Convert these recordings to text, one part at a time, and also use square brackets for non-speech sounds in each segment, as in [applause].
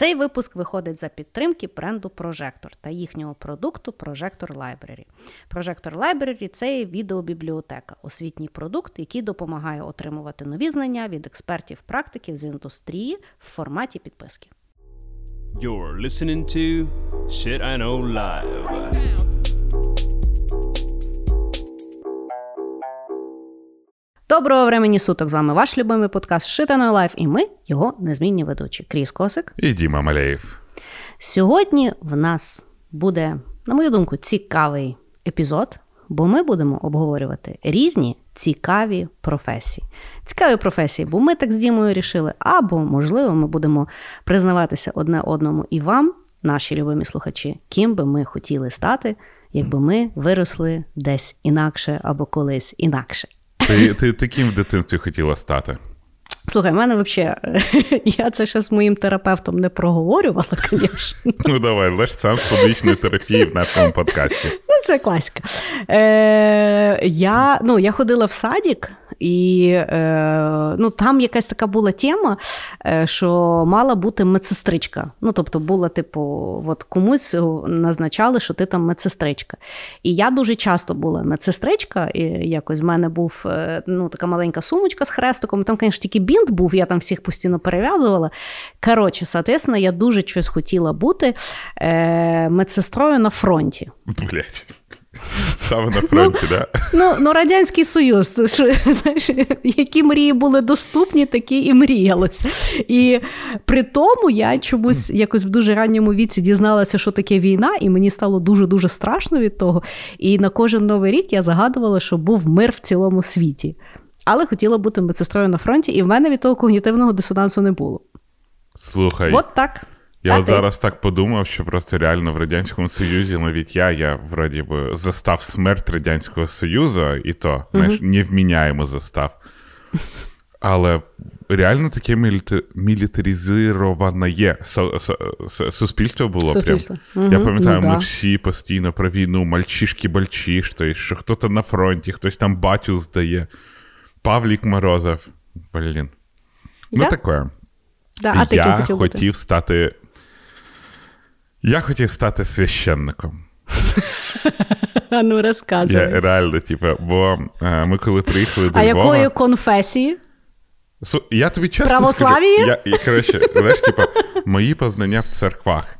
Цей випуск виходить за підтримки бренду Прожектор та їхнього продукту Прожектор Library. Прожектор Library – це відеобібліотека, освітній продукт, який допомагає отримувати нові знання від експертів-практиків з індустрії в форматі підписки. You're listening to Shit I Know Live. Доброго времені суток! З вами ваш любимий подкаст Shit I Know Live, і ми його незмінні ведучі. Кріс Косик. І Діма Малеєв. Сьогодні в нас буде, на мою думку, цікавий епізод, бо ми будемо обговорювати різні цікаві професії. Цікаві професії, бо ми так з Дімою рішили, або, можливо, ми будемо признаватися одне одному і вам, наші любимі слухачі, ким би ми хотіли стати, якби ми виросли десь інакше або колись інакше. Ти ти, ти ким в дитинстві хотіла стати? Слухай, в мене взагалі, [laughs] я це ще з моїм терапевтом не проговорювала, звісно. [laughs] Ну, давай, лиш сам публічної терапії в нашому подкасті. Ну, це класика. Е, Я ну, я ходила в садик, і е, ну, там якась така була тема, е, що мала бути медсестричка. Ну, тобто, була, типу, от комусь назначали, що ти там медсестричка. І я дуже часто була медсестричка, і якось в мене був е, ну, така маленька сумочка з хрестиком. Там, звісно, тільки бінт був, я там всіх постійно перев'язувала. Коротше, соответственно, я дуже щось хотіла бути е, медсестрою на фронті. Блять. [laughs] Саме на фронті, ну, да? Ну, ну, Радянський Союз, що, [laughs] знаєш, які мрії були доступні, такі і мріялося. І при тому я чомусь якось в дуже ранньому віці дізналася, що таке війна, і мені стало дуже-дуже страшно від того. І на кожен новий рік я загадувала, що був мир в цілому світі. Але хотіла бути медсестрою на фронті, і в мене від того когнітивного дисонансу не було. Слухай. От так. Я от зараз так подумав, що просто реально в Радянському Союзі навіть я, я вроді би застав смерть Радянського Союзу, і то uh-huh. знаєш, невміняємо застав. Але реально таке міліта... мілітаризоване є суспільство було. Суспільство. Прям. Угу. Я пам'ятаю, ну, ми да. всі постійно про війну, мальчишки-бальчиш, то що хто-то на фронті, хтось там батю здає. Павлік Морозов. Блін. Ну, да? таке. Да, а ти я хотів, хотів бути? стати. Я хотів стати священником. [laughs] Ну розказуй. Я реально, типу, бо а, ми коли приїхали до А Львова... якої конфесії? Су, я тобі чесно Православії? скажу, я, і, коротше, знаєш, типу, мої познання в церквах.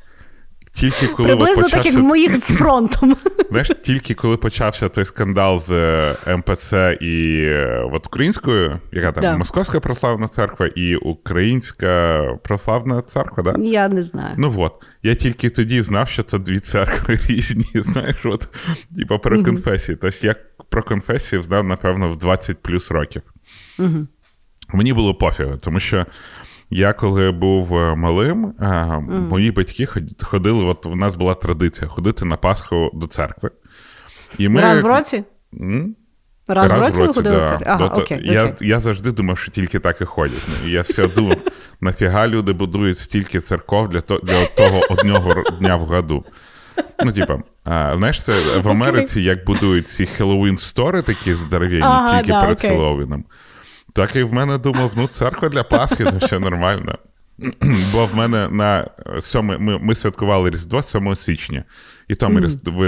Тільки коли Приблизно почався... так, як моїх з фронтом. Знаєш, тільки коли почався той скандал з е, МПЦ і е, от українською, яка там Да. Московська православна церква і Українська православна церква, да? Я не знаю. Ну от, я тільки тоді знав, що це дві церкви [laughs] різні, знаєш, от, типа про mm-hmm. конфесії. Тобто я про конфесію знав, напевно, в 20 плюс років. Mm-hmm. Мені було пофігу, тому що я коли був малим, mm-hmm. мої батьки ходили, от у нас була традиція ходити на Пасху до церкви. І ми... Раз в році? М? Раз, Раз в році ви ходили да. в церкву? Ага, Тобто, окей, я, окей. я завжди думав, що тільки так і ходять. І я все думав, [laughs] нафіга люди будують стільки церков для, то, для того одного дня в году. Ну, типа, а, знаєш, це в Америці, як будують ці Halloween store и такі здоров'яні, ага, тільки да, перед. Хеллоуіном. Так і в мене думав, ну, церква для Пасхи, то все нормально. [clears throat] Бо в мене на 7, ми, ми святкували Різдво 7 січня. І там mm. Різдво,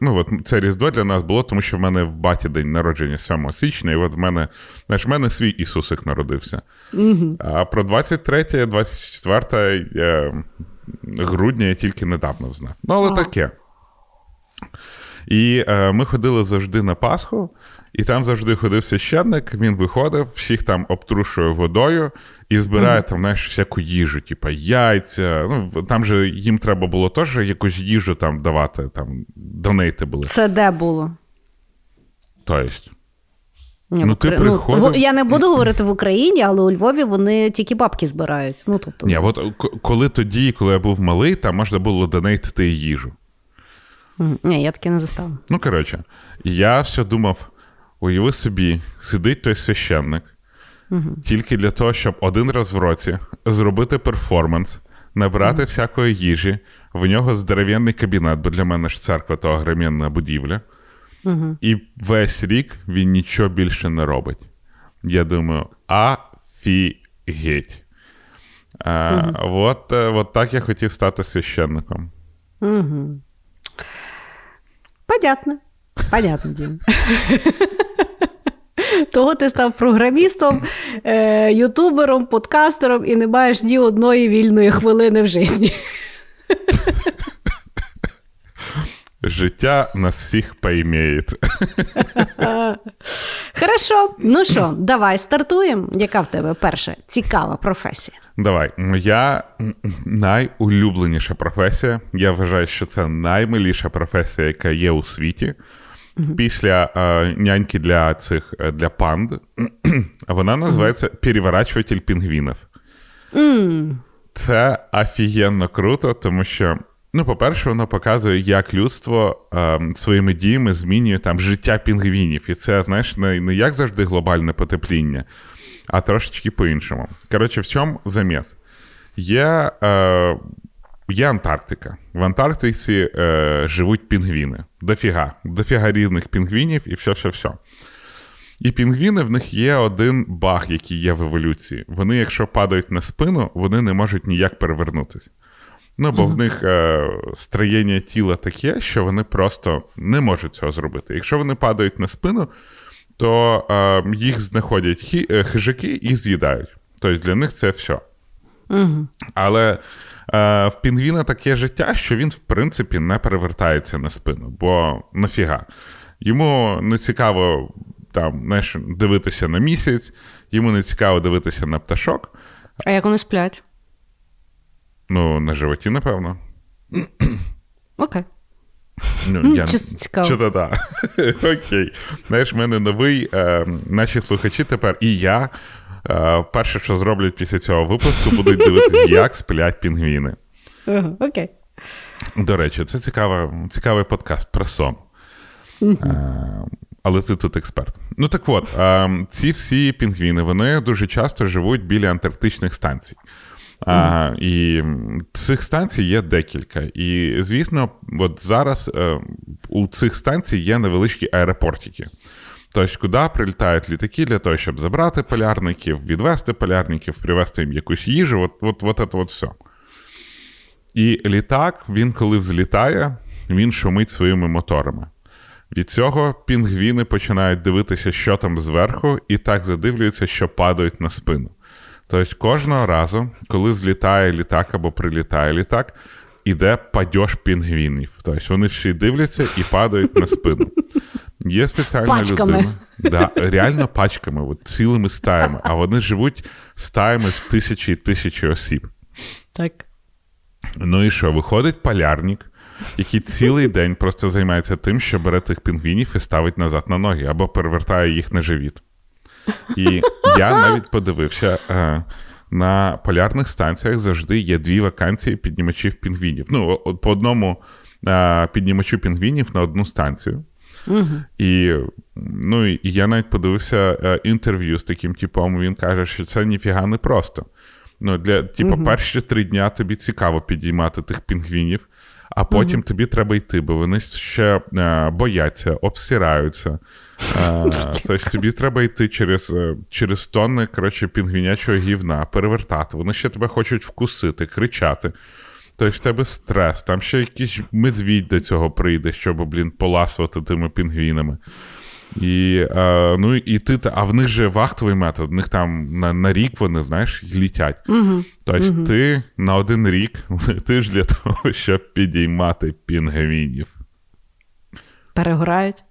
ну, от це Різдво для нас було, тому що в мене в баті день народження 7 січня, і от в мене, знаєш, в мене свій Ісусик народився. Mm-hmm. А про 23, 24 е, грудня я тільки недавно знав. Ну, але ага. таке. І е, ми ходили завжди на Пасху, і там завжди ходив священник, він виходив, всіх там обтрушує водою і збирає mm-hmm. там, знаєш, всяку їжу, типу яйця. Ну, Там же їм треба було теж якусь їжу там давати, там донейти були. Це де було? Тобто. Ні, ну, ти приходив... Я не буду говорити в Україні, але у Львові вони тільки бабки збирають. Ну, тобто... Ні, от коли тоді, коли я був малий, там можна було донейтити їжу. Ні, я таки не застав. Ну, коротше, я все думав: уяви собі, сидить той священник, угу. тільки для того, щоб один раз в році зробити перформанс, набрати угу. всякої їжі, в нього здоровенний кабінет, бо для мене ж церква то огроменна будівля. Угу. І весь рік він нічого більше не робить. Я думаю, афігеть. А, от, е, от так я хотів стати священником. Угу. Понятно. Понятно, Дім. [laughs] [laughs] Того ти став програмістом, е, ютубером, подкастером і не маєш ні одної вільної хвилини в житті. [laughs] Життя нас всіх поймеє. [laughs] Хорошо. Ну що, давай стартуємо. Яка в тебе перша цікава професія? Давай, моя найулюбленіша професія. Я вважаю, що це наймиліша професія, яка є у світі. Після е, няньки для цих е, для панд. [clears throat] Вона називається переворачуватель пінгвінів. Це офігенно круто, тому що, ну, по-перше, воно показує, як людство е, своїми діями змінює там життя пінгвінів. І це, знаєш, не, не як завжди глобальне потепління, а трошечки по-іншому. Коротше, в чому заміс? Є е, є Антарктика. В Антарктиці е, живуть пінгвіни. Дофіга. Дофіга різних пінгвінів і все-все-все. І пінгвіни в них є один баг, який є в еволюції. Вони, якщо падають на спину, вони не можуть ніяк перевернутися. Ну, бо в них е, строєння тіла таке, що вони просто не можуть цього зробити. Якщо вони падають на спину, то е, їх знаходять хі, е, хижаки і з'їдають. Тобто для них це все. Угу. Але в пінгвіна таке життя, що він, в принципі, не перевертається на спину, бо нафіга. Йому не цікаво там, знаєш, дивитися на місяць, йому не цікаво дивитися на пташок. А як вони сплять? Ну, на животі, напевно. [clears throat] Окей. Ну, я... Цікаво. Чи то да. [laughs] Окей. Знаєш, в мене новий. Е, наші слухачі тепер і я. Е, перше, що зроблять після цього випуску, будуть дивитися, [laughs] як сплять пінгвіни. Окей. До речі, це цікава, цікавий подкаст про сон. Е, але ти тут експерт. Ну так от, е, ці всі пінгвіни вони дуже часто живуть біля антарктичних станцій. А, І цих станцій є декілька. І, звісно, от зараз у цих станцій є невеличкі аеропортики. Тобто, куди прилітають літаки для того, щоб забрати полярників, відвести полярників, привезти їм якусь їжу, от, от, от, от, от все. І літак, він коли взлітає, він шумить своїми моторами. Від цього пінгвіни починають дивитися, що там зверху, і так задивлюються, що падають на спину. Тобто кожного разу, коли злітає літак або прилітає літак, іде падьош пінгвінів. Тобто вони всі дивляться і падають на спину. Є спеціальна Пачками. людина. Да, реально пачками, от, цілими стаями, а вони живуть стаями в тисячі і тисячі осіб. Так. Ну і що, виходить полярник, який цілий день просто займається тим, що бере тих пінгвінів і ставить назад на ноги або перевертає їх на живіт. І я навіть подивився. е, На полярних станціях завжди є дві вакансії піднімачів пінгвінів. Ну, по одному е, піднімачу пінгвінів на одну станцію. І, ну, і я навіть подивився е, інтерв'ю з таким типом. Він каже, що це ніфіга не просто. Ну, для, типу, перші три дня тобі цікаво підіймати тих пінгвінів, а потім тобі треба йти, бо вони ще е, бояться, обсираються. Е, [laughs] тобто тобі треба йти через, е, через тонни коротше, пінгвінячого гівна, перевертати. Вони ще тебе хочуть вкусити, кричати. Тобто в тебе стрес, там ще якийсь медвідь до цього прийде, щоб, блін, поласувати тими пінгвінами. І, е, ну, і ти, а в них же вахтовий метод, в них там на, на рік вони, знаєш, літять. Угу. Тобто ти на один рік [laughs] летиш для того, щоб підіймати пінгвінів. Перегорають.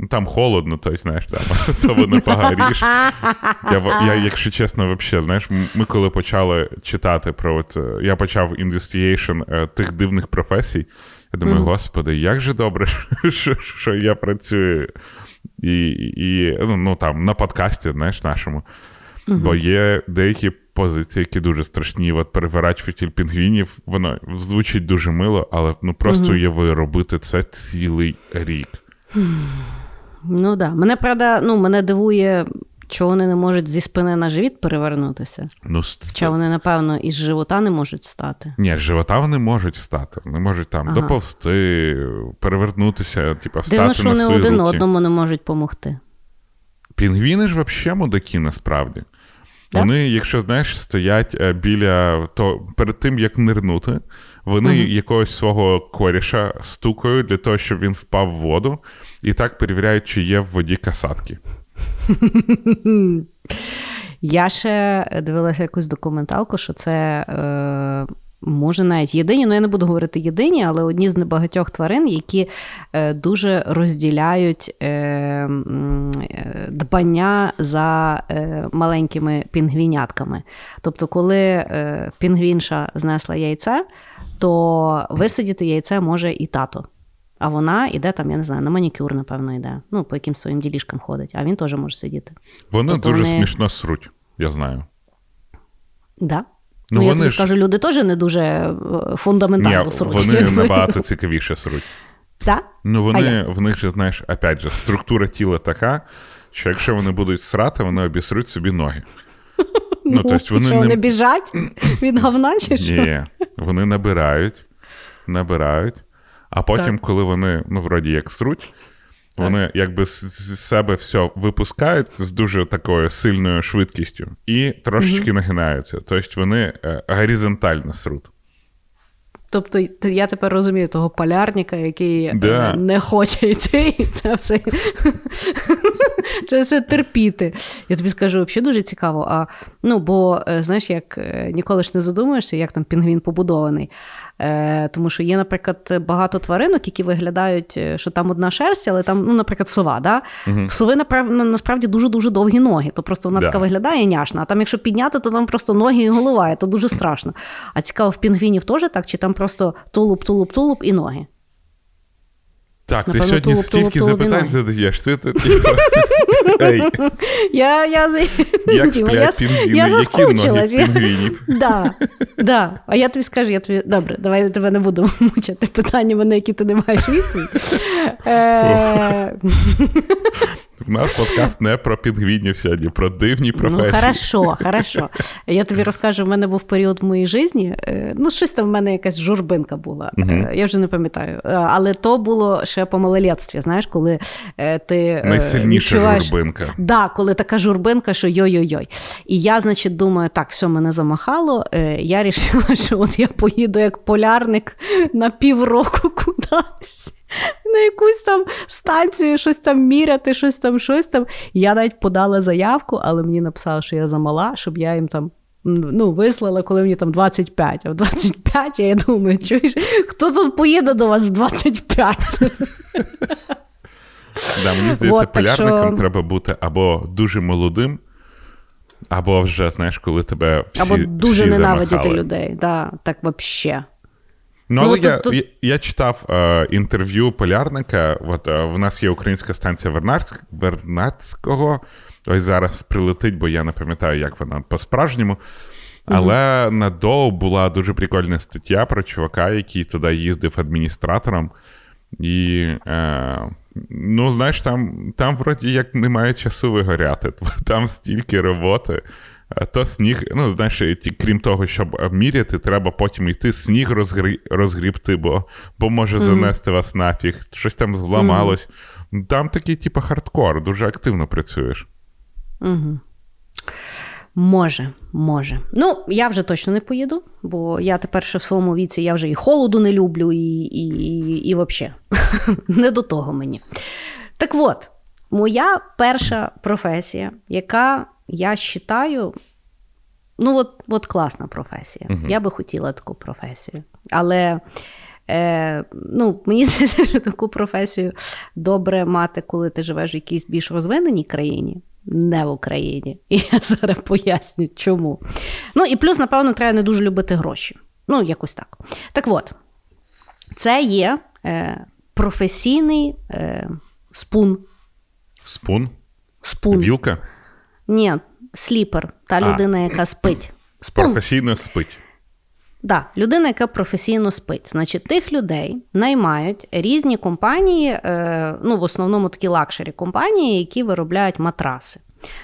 Ну, Там холодно, то знаєш, там [laughs] особо не погоріш. Я, я, якщо чесно, взагалі, знаєш, ми коли почали читати про от, е, я почав investigation е, тих дивних професій. Я думаю, господи, як же добре, [laughs] що, що я працюю і, і ну, ну, там, на подкасті, знаєш, нашому. Бо є деякі позиції, які дуже страшні. От переворачуватель пінгвінів, воно звучить дуже мило, але ну просто уяви робити це цілий рік. [sighs] [laughs] Ну да. Мене правда, ну мене дивує, чого вони не можуть зі спини на живіт перевернутися. Ну, Хоча вони, напевно, із живота не можуть стати. Ні, з живота вони можуть встати. Вони можуть там Ага. доповзти, перевернутися, типу, встати Дивно, що на вони свої один руки. одному не можуть допомогти. Пінгвіни ж взагалі мудаки насправді. Да? Вони, якщо знаєш, стоять е, біля то перед тим, як нирнути, вони Мгм. якогось свого коріша стукають для того, щоб він впав в воду, і так перевіряють, чи є в воді касатки. Я ще дивилася якусь документалку, що це е, може навіть єдині, ну я не буду говорити єдині, але одні з небагатьох тварин, які е, дуже розділяють е, е, дбання за маленькими пінгвінятками. Тобто, коли пінгвінша знесла яйце, то висидіти яйце може і тато. А вона іде там, я не знаю, на манікюр, напевно, йде. Ну, по якимсь своїм ділішкам ходить, а він теж може сидіти. Вони Тобто дуже вони- смішно сруть, я знаю. Да? Ну, Ну, я тобі ж- скажу, люди теж не дуже е, фундаментально Ні, сруть. вони [laughs] набагато цікавіше сруть. Да? Ну, вони, в них же, знаєш, опять же, структура тіла така, що якщо вони будуть срати, вони обісруть собі ноги. [laughs] Ну, тобто вони що, не- не біжать [clears throat] від говна чи що? Ні, вони набирають, набирають, а потім, Так. коли вони, ну, вроді як сруть, вони якби з, з себе все випускають з дуже такою сильною швидкістю і трошечки нагинаються. Тобто вони е, горизонтально сруть. Тобто я тепер розумію того полярника, який е, Да. не хоче йти, [laughs] і це все, це все терпіти. Я тобі скажу, взагалі дуже цікаво. А, ну, бо, е, знаєш, як ніколи ж не задумуєшся, як там пінгвін побудований. Е, тому що є, наприклад, багато тваринок, які виглядають, е, що там одна шерсть, але там, ну, наприклад, сова. Да? Угу. сови на- насправді дуже-дуже довгі ноги. То просто вона Да. така виглядає няшна. А там, якщо підняти, то там просто ноги і голова, і то дуже страшно. А цікаво, в пінгвінів теж так, чи там просто тулуб, тулуб, тулуб і ноги? Так, ти сьогодні тулуб, скільки тулуб, запитань задаєш. Ти, ти, ти, [laughs] Я, я, як сплять пінгвіни? я заскучилась. Я- Да, да. А я тобі скажу, я тобі добре, давай я тебе не буду [laughs] мучити питаннями, на які ти не маєш відповідь. Е, Наш подкаст не про пінгвінів сьогодні, про дивні професії. Ну, хорошо, хорошо. Я тобі розкажу, в мене був період в моїй житті. е, Ну, щось там в мене якась журбинка була. е, Я вже не пам'ятаю. Е, Але то було ще по малолетстві, знаєш, коли ти Найсильніша відчуваєш... журбинка. Да, коли така журбинка, що йой-йой-йой. І я, значить, думаю, так, все мене замахало. Я [laughs] рішила, що от я поїду як полярник на півроку кудись. На якусь там станцію, щось там міряти, щось там, щось там. Я навіть подала заявку, але мені написали, що я замала, щоб я їм там. Ну, вислала, коли мені там 25, а в 25 я думаю, чуєш, хто тут поїде до вас в 25? Да, мені здається, Вот, полярником що- треба бути або дуже молодим, або вже, знаєш, коли тебе всі, Або дуже всі ненавидіти замахали. людей. Да, так взагалі. Ну, Ну, але тут- я, тут- я, я читав е, інтерв'ю полярника. От е, в нас є українська станція Вернадськ, Вернадського. Ось зараз прилетить, бо я не пам'ятаю, як вона по-справжньому. Але на Доу була дуже прикольна стаття про чувака, який туди їздив адміністратором. І, е, ну, знаєш, там, там вроді як немає часу вигоряти. [laughs] Там стільки роботи. Е, То сніг, ну, знаєш, крім того, щоб міряти, треба потім йти сніг розгрі, розгрібти, бо, бо може занести вас нафіг, щось там зламалось. Там такий, типу, хардкор, дуже активно працюєш. Може, може. Ну, я вже точно не поїду, бо я тепер ще в своєму віці я вже і холоду не люблю, і, і, і, і взагалі [laughs] не до того мені. Так от, моя перша професія, яка я вважаю, ну, от, от класна професія. Я би хотіла таку професію. Але е, ну, мені [laughs] здається, що таку професію добре мати, коли ти живеш в якійсь більш розвиненій країні, не в Україні. І я зараз поясню, чому. Ну і плюс, напевно, треба не дуже любити гроші. Ну, якось так. Так от, це є е, професійний е, spoon. Spoon, Spoon. вілка, Ні, sleeper, та А. людина, яка спить. Професійно спить. Да, людина, яка професійно спить. Значить, тих людей наймають різні компанії, е, ну, в основному такі luxury компанії, які виробляють матраси.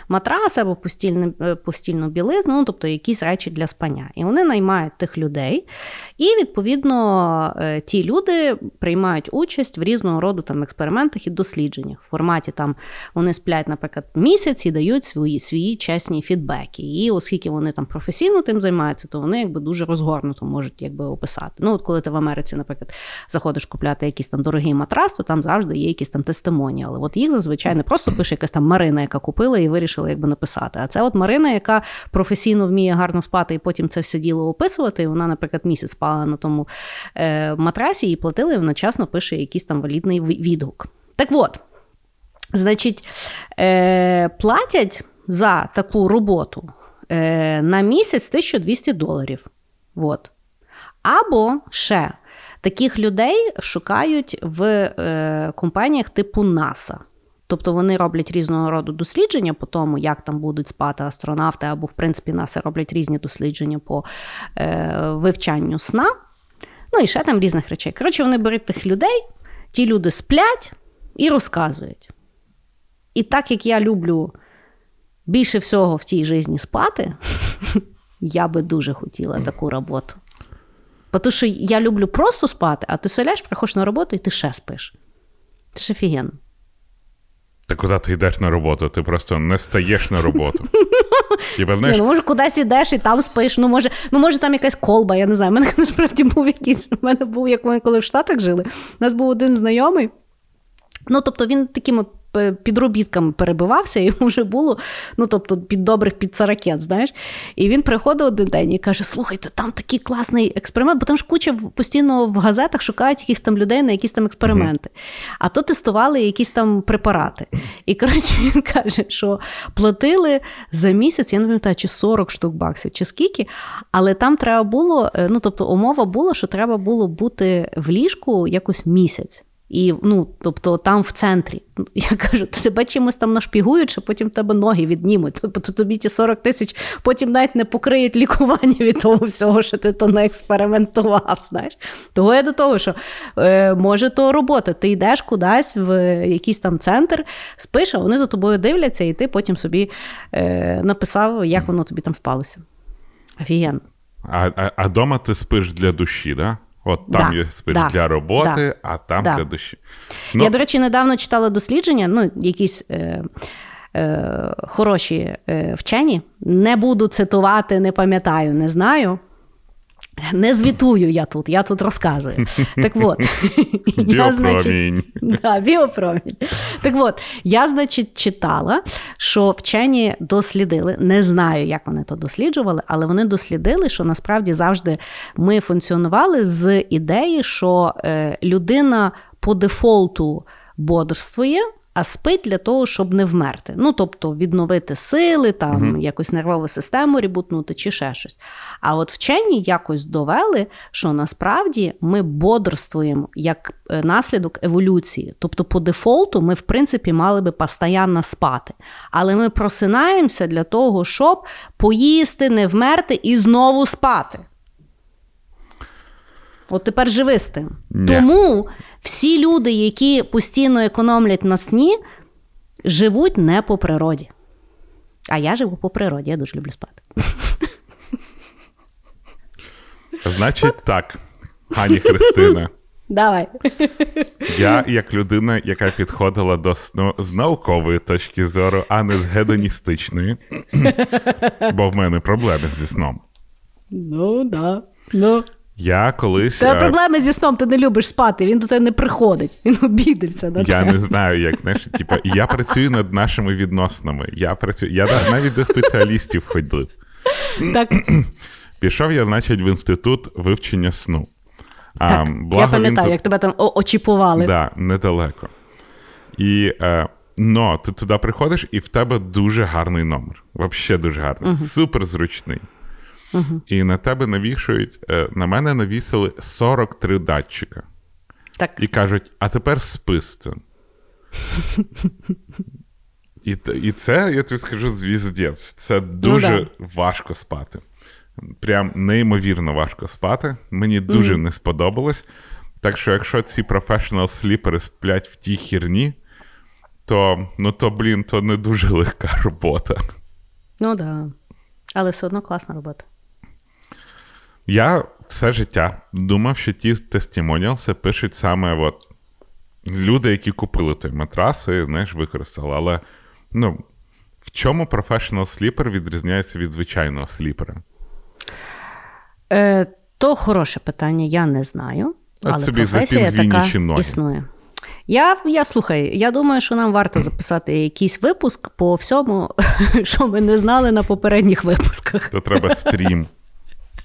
Матрас або постільну, е, постільну білизну, ну, тобто якісь речі для спання. І вони наймають тих людей, і відповідно е, ті люди приймають участь в різного роду там експериментах і дослідженнях. В форматі там вони сплять, наприклад, місяць і дають свої свої чесні фідбеки. І оскільки вони там професійно тим займаються, то вони якби дуже розгорнуто можуть якби описати. Ну, от коли ти в Америці, наприклад, заходиш купляти якийсь там дорогий матрас, то там завжди є якісь там тестимоніали. От їх зазвичай не просто пише якась там Марина, яка купила і вирішила якби написати. А це от Марина, яка професійно вміє гарно спати і потім це все діло описувати. Вона, наприклад, місяць спала на тому е, матрасі і платила, і одночасно пише якийсь там валідний відгук. Так от, значить, е, платять за таку роботу е, на місяць 1200 доларів. От. Або ще таких людей шукають в компаніях типу НАСА. Тобто вони роблять різного роду дослідження по тому, як там будуть спати астронавти, або, в принципі, НАСА роблять різні дослідження по е, вивчанню сна. Ну і ще там різних речей. Коротше, вони беруть тих людей, ті люди сплять і розказують. І так як я люблю більше всього в тій житті спати, [laughs] я би дуже хотіла таку роботу. Тому що я люблю просто спати, а ти соляш, приходиш на роботу і ти ще спиш. Це ж офігенно. Та куди ти йдеш на роботу? Ти просто не стаєш на роботу. [laughs] Тіба, знаєш, Не, ну, може, кудись ідеш і там спиш. Ну, може, ну, може, там якась колба, я не знаю. У мене [laughs] насправді був якийсь. У мене був, як ми коли в Штатах жили, у нас був один знайомий. Ну, тобто, він таким п- підробітками перебивався, і йому вже було, ну, тобто, під добрих під сорокет, знаєш. І він приходив один день і каже: слухайте, там такий класний експеримент, бо там ж куча постійно в газетах шукають якихось там людей на якісь там експерименти. А то тестували якісь там препарати. І коротше, [laughs] він каже, що платили за місяць, я не пам'ятаю, чи 40 штук баксів, чи скільки, але там треба було, е, ну тобто, умова була, що треба було бути в ліжку якось місяць. І ну, тобто там в центрі. [laughs] Я кажу, то тебе чимось там нашпігують, що потім тебе ноги віднімуть. Тобто тобі ті 40 тисяч потім навіть не покриють лікування від того всього, що ти то не експериментував. Знаєш? Того я до того, що е, може то робота. Ти йдеш кудись в якийсь там центр, спиш, а вони за тобою дивляться, і ти потім собі е, написав, як воно тобі там спалося. Офігенно. а, а, а дома ти спиш для душі, да? От там Да, є спирт да, для роботи, да, а там да. для душі. Ну, Я, до речі, недавно читала дослідження, ну, якісь е, е, хороші е, вчені. Не буду цитувати, не пам'ятаю, не знаю. Не звітую я тут, я тут розказую. Так от, [laughs] я, значить, Біопромінь. Да, біопромінь. Так от, я, значить, читала, що вчені дослідили, не знаю, як вони то досліджували, але вони дослідили, що насправді завжди ми функціонували з ідеї, що е, людина по дефолту бодрствує. А спить для того, щоб не вмерти. Ну, тобто відновити сили, там угу. якусь нервову систему рібутнути чи ще щось. А от вчені якось довели, що насправді ми бодрствуємо як е, наслідок еволюції. Тобто, по дефолту ми, в принципі, мали би постійно спати. Але ми просинаємося для того, щоб поїсти, не вмерти і знову спати. От тепер живи з тим. Ні. Тому всі люди, які постійно економлять на сні, живуть не по природі. А я живу по природі, я дуже люблю спати. Значить, так, Ані Христина. Давай. Я, як людина, яка підходила до сну з наукової точки зору, а не з гедоністичної, бо в мене проблеми зі сном. Ну, да. Ну. Я колись. Тебе е, проблеми зі сном, ти не любиш спати, він до тебе не приходить. [laughs] Він обідався на Я тебе. не знаю, як знаєш, типа, я працюю над нашими відносинами. Я працюю, я навіть до спеціалістів ходив. Так, [clears throat] Пішов я, значить, в інститут вивчення сну. А, так. благо я пам'ятаю, тут- як тебе там очіпували. Да, недалеко. І, е, но ти туди приходиш, і в тебе дуже гарний номер. Взагалі дуже гарний. Супер зручний. І на тебе навішують, е, на мене навісили 43 датчика. Так. І кажуть, а тепер спи з цим. І, і це, я тобі скажу, звіздець. Це дуже Ну да. важко спати. Прям неймовірно важко спати. Мені дуже не сподобалось. Так що, якщо ці професіонал сліпери сплять в тій хірні, то, ну, то, блін, то не дуже легка робота. Ну так. Да. Але все одно класна робота. Я все життя думав, що ті тестімоніалси пишуть саме от люди, які купили той матрас і знаєш, використали. Але ну, в чому професіонал сліпер відрізняється від звичайного сліпера? Е, То хороше питання, я не знаю. А але собі професія така ноги? існує. Я я слухай, я думаю, що нам варто записати якийсь випуск по всьому, [laughs] що ми не знали на попередніх випусках. То треба стрім. [laughs]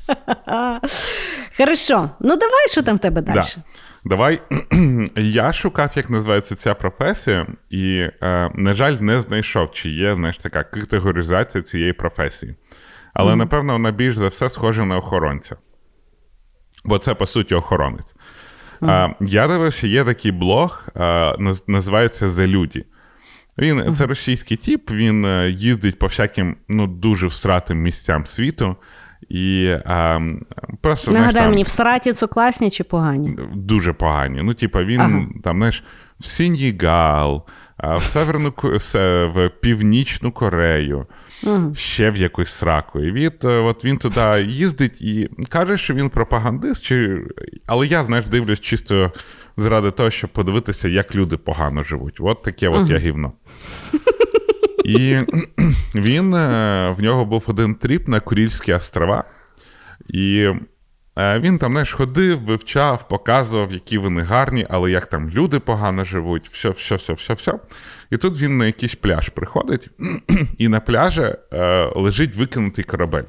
[laughs] Хорошо, ну давай, що там в тебе далі? Да. Давай. [clears throat] Я шукав, як називається ця професія, і, е, на жаль, не знайшов, чи є знаєш, така категоризація цієї професії. Але, mm. напевно, вона більш за все схожа на охоронця. Бо це, по суті, охоронець. Mm. Я дивився, є такий блог, називається The Люди. Він mm. це російський тип, він е, їздить по всяким ну, дуже всратим місцям світу. І а, просто, Нагадай знаєш, там, мені, в Всраті це класні чи погані? Дуже погані. Ну, типа, він ага. там, знаєш, в Сінігал, в Северну в Північну Корею, ага. ще в якусь сраку. І від, е, от він туди їздить і каже, що він пропагандист, чи... але я, знаєш, дивлюсь чисто заради того, щоб подивитися, як люди погано живуть. От таке ага. от я гівно. [laughs] І [clears throat] він е, в нього був один тріп на Курільські острова. І е, він там знаєш, ходив, вивчав, показував, які вони гарні, але як там люди погано живуть, все, все, все, все, все. І тут він на якийсь пляж приходить, [clears throat] і на пляжі е, лежить викинутий корабель.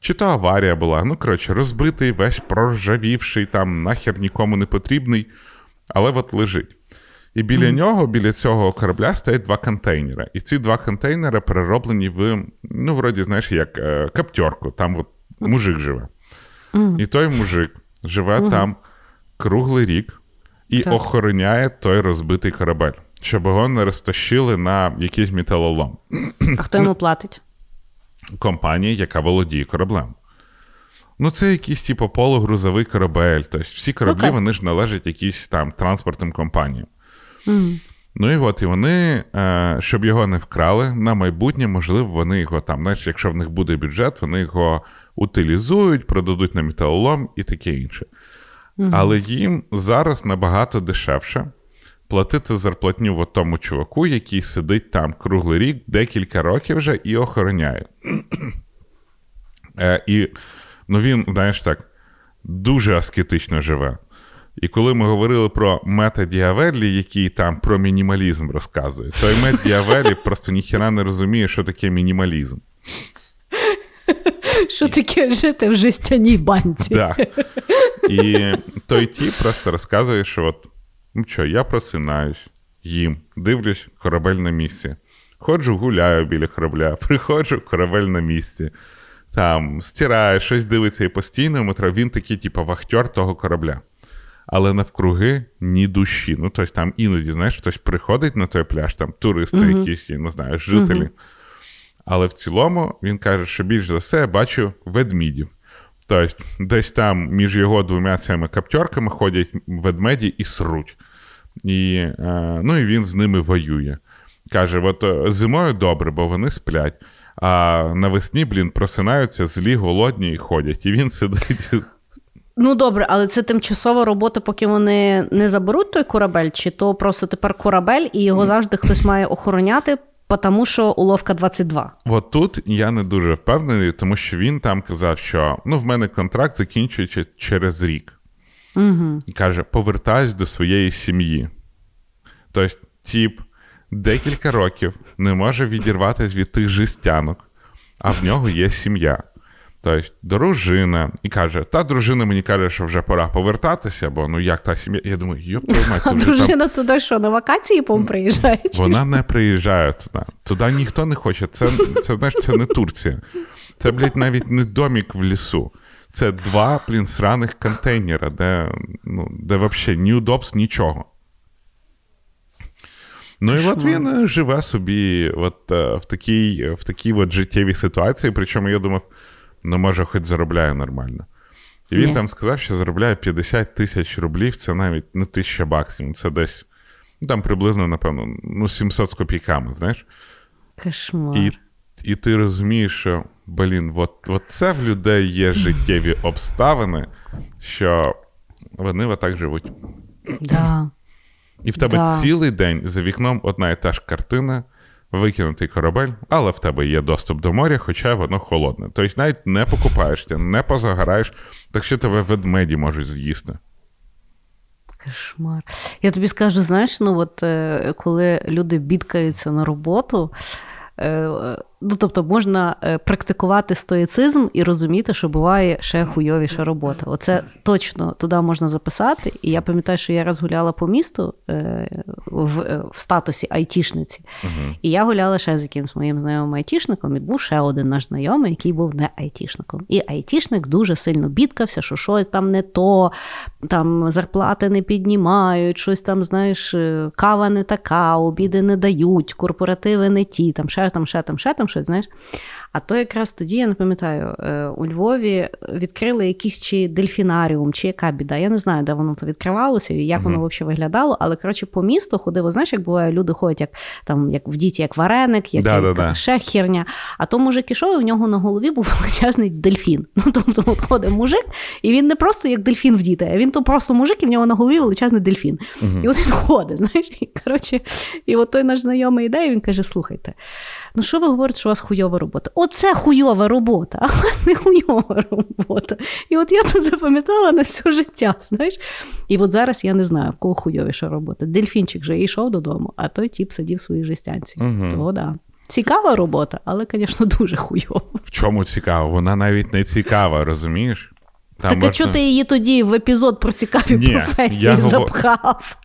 Чи то аварія була, ну, коротше, розбитий, весь проржавівший, там нахер нікому не потрібний, але от лежить. І біля mm. нього, біля цього корабля, стоять два контейнери. І ці два контейнери перероблені в, ну, вроді, знаєш, як е, каптерку, там от мужик живе. Mm. І той мужик живе mm. там круглий рік і так. охороняє той розбитий корабель, щоб його не розтащили на якийсь металолом. А хто йому платить? Компанія, яка володіє кораблем. Ну, це якийсь, типу, полугрузовий корабель. Тобто всі кораблі okay. вони ж належать якійсь там транспортним компаніям. Mm. Ну і от і вони, е, щоб його не вкрали, на майбутнє, можливо, вони його там, знаєш, якщо в них буде бюджет, вони його утилізують, продадуть на металолом і таке інше. Mm-hmm. Але їм зараз набагато дешевше платити зарплатню в тому чуваку, який сидить там круглий рік, декілька років вже і охороняє. Е, І ну він, знаєш так, дуже аскетично живе. І коли ми говорили про мета Діавеллі, який там про мінімалізм розказує, той мет Діавеллі просто ніхіра не розуміє, що таке мінімалізм. Що таке жити в жестяній банці? Так. І той ті просто розказує, що от, ну що, я просинаюсь, їм, дивлюсь, корабель на місці. Ходжу, гуляю біля корабля, [laughs] приходжу, корабель на місці. Там стирає, щось дивиться і постійно, він такий, типу, вахтер того корабля але навкруги ні душі. Ну, тобто там іноді, знаєш, хтось приходить на той пляж, там туристи, uh-huh. якісь, не знаю, жителі. Uh-huh. Але в цілому він каже, що більш за все я бачу ведмідів. Тобто, десь там між його двома цими каптерками ходять ведмеді і сруть. І, е, Ну, і він з ними воює. Каже: от е, зимою добре, бо вони сплять. А навесні, блін, просинаються злі, голодні і ходять. І він сидить Ну добре, але це тимчасова робота, поки вони не заберуть той корабель, чи то просто тепер корабель, і його завжди хтось має охороняти, тому що уловка 22. От тут я не дуже впевнений, тому що він там казав, що ну, в мене контракт закінчується через рік. Угу. І каже: повертаюсь до своєї сім'ї. Тобто, тіп декілька років не може відірватися від тих жестянок, а в нього є сім'я. Тобто дружина і каже, та дружина мені каже, що вже пора повертатися, бо ну як та сім'я. Я думаю, йоп, мать, [laughs] А дружина там... туди що, на вакації по приїжджає? Вона не приїжджає туди. Туди ніхто не хоче. Це, це знаєш, це не Турція. Це, блядь, навіть не домік в лісу. Це два, блін, сраних контейнера, де ну, де взагалі ні удобств, нічого. Ну і от він живе собі от, е, в такій в такій от життєвій ситуації. Причому я думав. Ну, може, хоч заробляє нормально. І він Ні. там сказав, що заробляє 50 тисяч рублів, це навіть не тисяча баксів, це десь там приблизно, напевно, ну, 700 з копійками, знаєш. Кошмар. І і ти розумієш, що, блін, от, от це в людей є [laughs] життєві обставини, що вони отак живуть. Да. І в тебе Да. цілий день за вікном одна і та ж картина, викинутий корабель, але в тебе є доступ до моря, хоча воно холодне. Тобто навіть не покупаєшся, не позагораєш, так що тебе ведмеді можуть з'їсти. Кошмар. Я тобі скажу, знаєш, ну от е, коли люди бідкаються на роботу, е, ну тобто можна е, практикувати стоїцизм і розуміти, що буває ще хуйовіша робота. Оце точно туди можна записати. І я пам'ятаю, що я раз гуляла по місту е, в, е, в статусі айтішниці. І я гуляла ще з якимсь моїм знайомим айтішником, і був ще один наш знайомий, який був не айтішником. І айтішник дуже сильно бідкався, що щось там не то, там зарплати не піднімають, щось там, знаєш, кава не така, обіди не дають, корпоративи не ті, там ще там, ще там, ще там щось, знаєш. А то якраз тоді, я не пам'ятаю, е, у Львові відкрили якийсь чи дельфінаріум, чи яка біда. Я не знаю, де воно то відкривалося і як воно взагалі виглядало. Але коротше, по місту ходив, знаєш, як буває, люди ходять, як там як в діті, як вареник, як, Да-да-да. як ще херня. А то мужик ішов, і в нього на голові був [laughs] величезний дельфін. Ну тобто, от ходить мужик, і він не просто як дельфін в діти, а він то просто мужик, і в нього на голові величезний дельфін. І от він ходить, знаєш, і коротше, і от той наш знайомий іде, і він каже: слухайте. Ну, що ви говорите, що у вас хуйова робота? Оце хуйова робота, а у вас не хуйова робота. І от я це запам'ятала на все життя, знаєш. І от зараз я не знаю, в кого хуйовіша робота. Дельфінчик вже йшов додому, а той тіп сидів в своїй жестянці. Мгм. То да. Цікава робота, але, звісно, дуже хуйова. В чому цікаво? Вона навіть не цікава, розумієш? Там так а чого ти її тоді в епізод про цікаві Ні, професії я говор- запхав?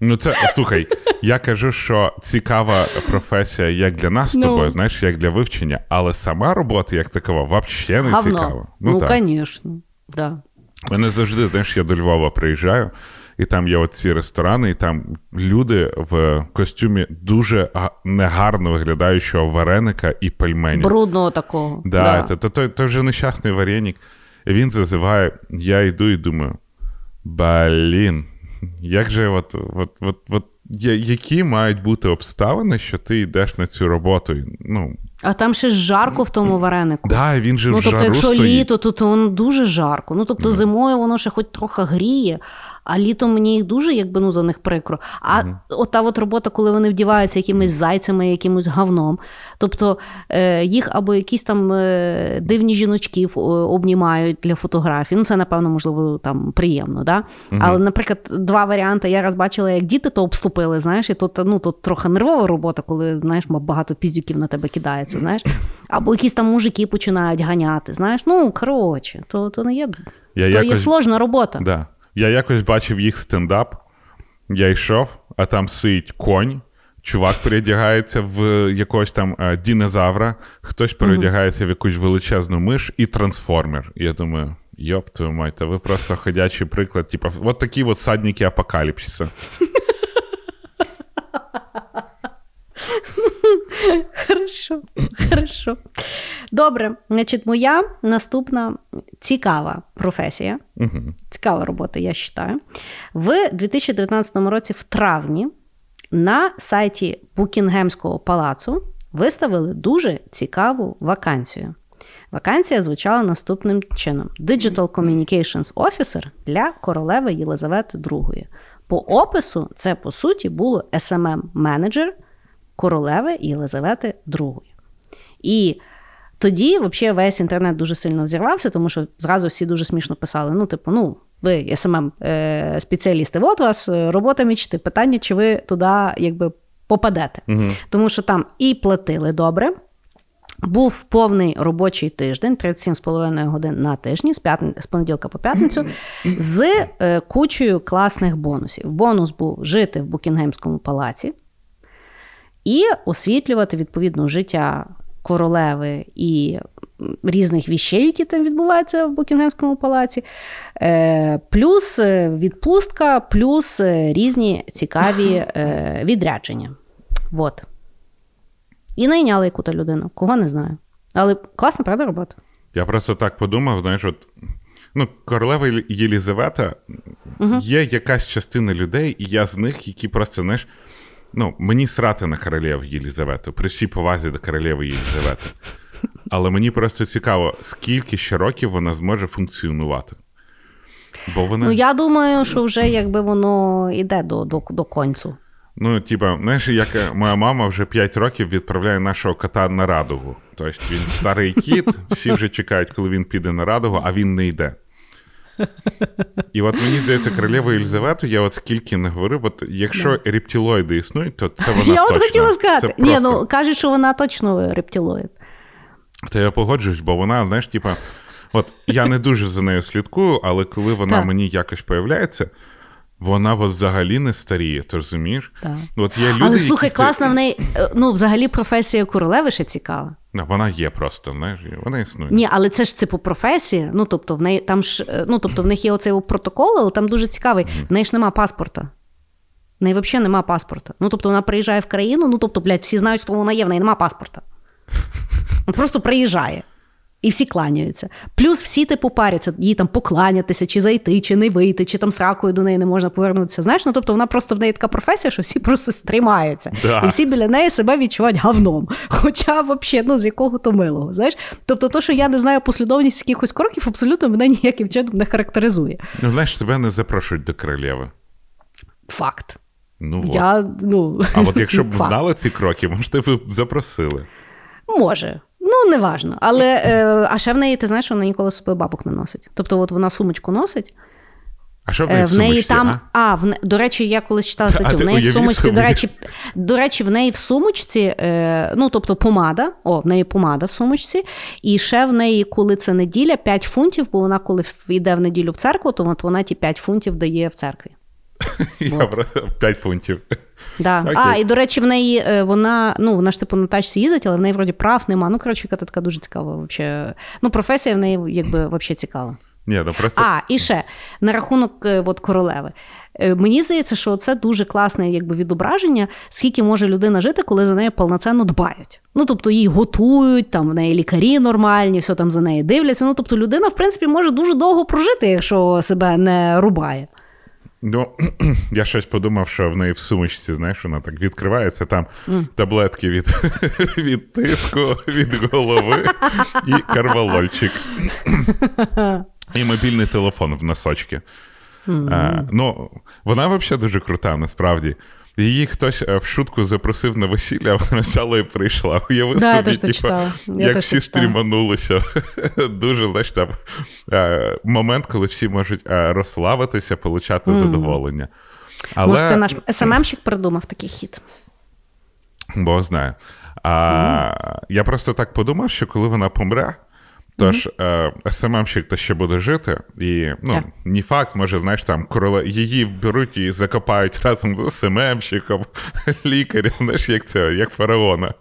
Ну, це слухай, я кажу, що цікава професія як для нас з Ну. тобою, знаєш, як для вивчення, але сама робота як такова взагалі не Говно. цікава. Ну, звісно. Да. Мене завжди, знаєш, я до Львова приїжджаю, і там є оці ресторани, і там люди в костюмі дуже негарно виглядаючого вареника і пельменів. Брудного такого. Да, То, то, то, то вже нещасний вареник. І він зазиває, я йду і думаю: блін, як же от, от, от, от, які мають бути обставини, що ти йдеш на цю роботу? Ну, А там ще ж жарко в тому варенику. да, він же Ну, в тобто, жару якщо стоїть. літо, то, то воно дуже жарко. Ну, тобто, зимою воно ще хоч трохи гріє, а літом мені їх дуже, якби ну, за них прикро. А от та от робота, коли вони вдіваються якимись зайцями, якимось говном. Тобто е, їх або якісь там е, дивні жіночки обнімають для фотографій. Ну, це, напевно, можливо, там приємно. Да? Але, наприклад, два варіанти. Я раз бачила, як діти то обступили, знаєш, і то, ну, то трохи нервова робота, коли знаєш, багато піздюків на тебе кидається, знаєш. Або якісь там мужики починають ганяти. Знаєш, ну коротше, то, то не є. Я то є сложна робота. Да. Я якось бачив їх стендап. Я йшов, а там сидить конь. Чувак передягається в якогось там е, динозавра, хтось передягається в якусь величезну миш і трансформер. І я думаю, йоп, твою мать, та ви просто ходячий приклад. Типа, от такі от садники апокаліпсиса. [laughs] Хорошо, хорошо. Добре, значить, моя наступна цікава професія, цікава робота, я вважаю. В 2019 році, в травні, на сайті Букінгемського палацу виставили дуже цікаву вакансію. Вакансія звучала наступним чином: Digital Communications Officer для королеви Єлизавети II. По опису, це по суті було smm менеджер королеви Єлизавети II. І тоді, взагалі, весь інтернет дуже сильно взірвався, тому що зразу всі дуже смішно писали: ну, типу, ну, ви SMM е, спеціалісти, от у вас е, робота мічти. Питання, чи ви туди якби попадете. Тому що там і платили добре. Був повний робочий тиждень, 37,5 годин на тижні, з, п'ятни... з понеділка по п'ятницю, з е, кучею класних бонусів. Бонус був жити в Букінгемському палаці і освітлювати відповідно життя королеви і різних віщей, які там відбуваються в Букінгемському палаці, е, плюс е, відпустка, плюс е, різні цікаві [laughs] відрядження. Вот. І найняли яку-то людину, кого не знаю. Але класна, правда, робота? Я просто так подумав, знаєш, от, ну, королева Єлі- Єлізавета, є якась частина людей, і я з них, які просто, знаєш, ну, мені срати на королеву Єлізавету, при всій повазі до королеви Єлізавети. Але мені просто цікаво, скільки ще років вона зможе функціонувати. Бо вона... Ну, я думаю, що вже якби воно йде до, до, до концу. Ну, типа, знаєш, як моя мама вже 5 років відправляє нашого кота на радугу. Тобто він старий кіт, всі вже чекають, коли він піде на радугу, а він не йде. [laughs] І от мені здається, королеву Єлизавету, я от скільки не говорив, от якщо yeah. рептилоїди існують, то це вона. Я точно. от хотіла сказати. Це Ні, просто... ну кажуть, що вона точно рептилоїд. Та я погоджуюсь, бо вона, знаєш, типа, от я не дуже за нею слідкую, але коли вона Так. мені якось появляється, вона взагалі не старіє, ти розумієш? Так. От є люди, Але слухай, які... класна в неї. е, Ну, взагалі, професія королеви ще цікава. Ну, Вона є просто, вона існує. Ні, але це ж це по професії. Ну, тобто, в неї там ж, е, ну, тобто, в них є оцей протокол, але там дуже цікавий. В неї ж нема паспорта. В неї взагалі нема паспорта. Ну, тобто, вона приїжджає в країну, ну тобто, блядь, всі знають, що вона є, в неї нема паспорта. [laughs] Вона просто приїжджає. І всі кланяються. Плюс всі типу паряться, їй там покланятися, чи зайти, чи не вийти, чи там сракою до неї не можна повернутися. Знаєш, ну тобто вона просто в неї така професія, що всі просто тримаються. Да. І всі біля неї себе відчувають говном. [laughs] Хоча, взагалі, ну з якого то милого. Знаєш? Тобто, то, що я не знаю послідовність якихось кроків, абсолютно мене ніяким чином не характеризує. Ну, знаєш, тебе не запрошують до королеви. Факт. Ну. Я, ну, А от якщо б [laughs] факт. знали ці кроки, може, ви б запросили. Може. Ну, неважно. Але е, а ще в неї, ти знаєш, вона ніколи з собою бабок не носить. Тобто, от вона сумочку носить. А що в неї Е, в В неї сумочці, там, а? а, в не... до речі, я колись читала [laughs] статтю. В неї в сумочці, собі. до речі, до речі, в неї в сумочці, е, ну тобто помада, о, в неї помада в сумочці, і ще в неї, коли це неділя, 5 фунтів, бо вона, коли йде в неділю в церкву, то от вона ті 5 фунтів дає в церкві. [laughs] Я про 5 фунтів. Да. Окей. А, і до речі, в неї е, вона, ну, вона ж типу на тачці їздить, але в неї вроді прав нема. Ну, коротше, яка така дуже цікава. Вообще. Ну, професія в неї якби вообще цікава. Ні, ну просто А, і ще на рахунок е, от, королеви. Е, Мені здається, що це дуже класне якби, відображення, скільки може людина жити, коли за нею повноцінно дбають. Ну, тобто її готують, там в неї лікарі нормальні, все там за нею дивляться. Ну, тобто людина, в принципі, може дуже довго прожити, якщо себе не рубає. Ну, [clears throat] я щось подумав, що в неї в сумочці, знаєш, вона так відкривається, там таблетки від, [laughs] від тиску, від голови і карвалольчик. [laughs] І мобільний телефон в носочки. А, ну, вона взагалі дуже крута, насправді. Її хтось е, в шутку запросив на весілля, а вона взяла і прийшла. Уяви Да, собі, типу, читала. Я як всі стріманулися. [laughs] Дуже знаєш, там, е, момент, коли всі можуть е, розслабитися, получати задоволення. Але, Може, це наш СММщик придумав такий хід. Бог знає. А, Я просто так подумав, що коли вона помре, то ж е, СММщик то ще буде жити, і ну, Так. не факт, може, знаєш, там короле... її беруть і закопають [laughs] разом з СММщиком, лікарем, знаєш, як це, як фараона.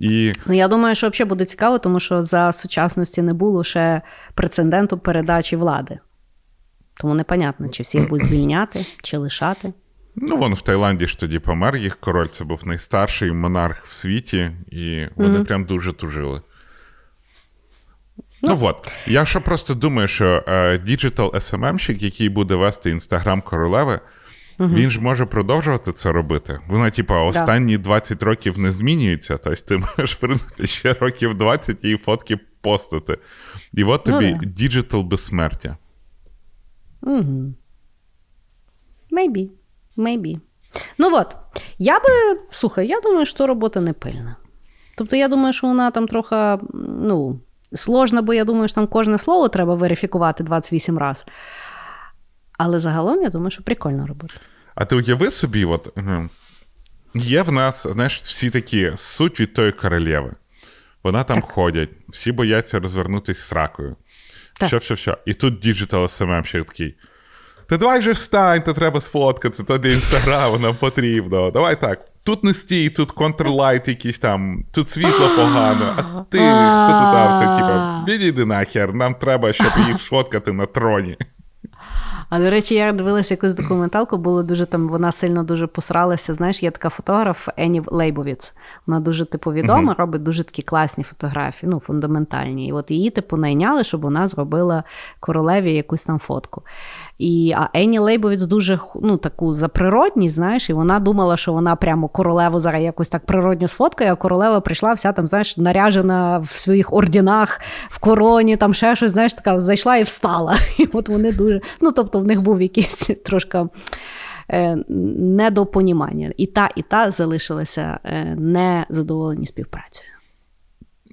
І Ну, я думаю, що взагалі буде цікаво, тому що за сучасності не було ще прецеденту передачі влади. Тому непонятно, чи всіх будуть звільняти, чи лишати. Ну, вон в Таїланді ж тоді помер їх король, це був найстарший монарх в світі, і вони прям дуже тужили. Ну, от. Я ще просто думаю, що е, digital SMM-щик, який буде вести інстаграм королеви, він ж може продовжувати це робити. Вона, типа, останні 20 років не змінюється. Тобто ти [laughs] можеш, в ще років 20 її фотки постити. І от Ну, тобі да. digital безсмертя. Угу. Maybe. Maybe. Ну от, я би, слухай, я думаю, що робота не пильна. Тобто, я думаю, що вона там трохи, ну, сложна, бо я думаю, що там кожне слово треба верифікувати 28 разів. Але загалом, я думаю, що прикольна робота. А ти уяви собі, от є в нас, знаєш, всі такі суть від тої королеви. Вона там ходять, всі бояться розвернутися з сракою. Так. Що, що, що. І тут діджитал СММ ще такий. Та давай же встань, то треба сфоткатися, то для інстаграму нам потрібно. Давай так. Тут не стій, тут контрлайт якийсь там, тут світло [gasps] погано, а ти, [gasps] хто ти там все, типа, відійди нахер, нам треба, щоб їх сфоткати на троні. А до речі, я дивилася якусь документалку, було дуже там, вона сильно дуже посралася. Знаєш, є така фотограф Енні Лейбовіц. Вона дуже типу відома, uh-huh. робить дуже такі класні фотографії, ну, фундаментальні. І от її, типу, найняли, щоб вона зробила королеві якусь там фотку. І а Ені Лейбовіц дуже ну, таку за природність, знаєш, і вона думала, що вона прямо королеву зараз якось так природньо сфоткає, а королева прийшла вся там, знаєш, наряжена в своїх ордінах, в короні, там ще щось, знаєш, така зайшла і встала. [laughs] І от вони дуже. Ну, тобто, в них був якийсь [laughs] трошки. Е, недопонімання. І та, і та залишилася е, незадоволені співпрацею.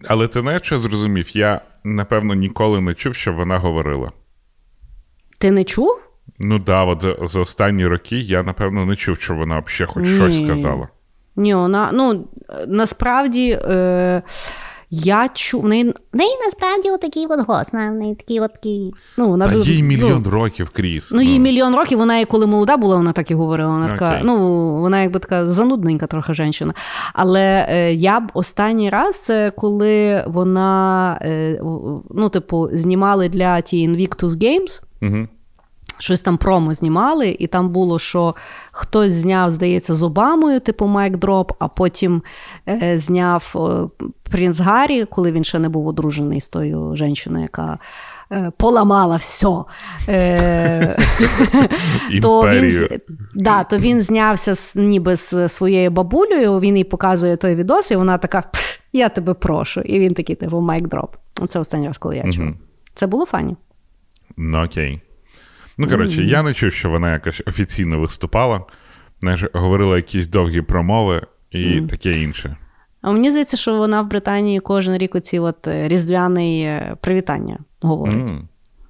Але ти знаєш, що зрозумів? Я, напевно, ніколи не чув, що вона говорила. Ти не чув? Ну да, от за, за останні роки я, напевно, не чув, що вона взагалі хоч Ні. щось сказала. Ні, вона, ну, насправді. Е... Я чу... В неї, в неї насправді отакий от голос. В неї такий от такий... Ну, вона Та дуже... їй мільйон ну, років крізь. Ну, їй ну. мільйон років, вона і коли молода була, вона так і говорила. Вона така, okay. ну, вона якби така занудненька трохи жінка. Але е, я б останній раз, коли вона, е, ну, типу, знімали для the Invictus Games. Угу. Щось там промо знімали, і там було, що хтось зняв, здається, з Обамою, типу mic drop, а потім е, зняв е, Принц Гаррі, коли він ще не був одружений з тою жінкою, яка е, поламала все. Е, то, він, да, то він знявся ніби з своєю бабулею, він їй показує той відос, і вона така: Я тебе прошу. І він такий, типу, mic drop. Це останній раз, коли я чув. Це було funny. Ну, окей. Ну, коротше, я не чув, що вона якось офіційно виступала, знаєш, говорила якісь довгі промови і таке інше. А мені здається, що вона в Британії кожен рік оці от е, е, привітання говорить.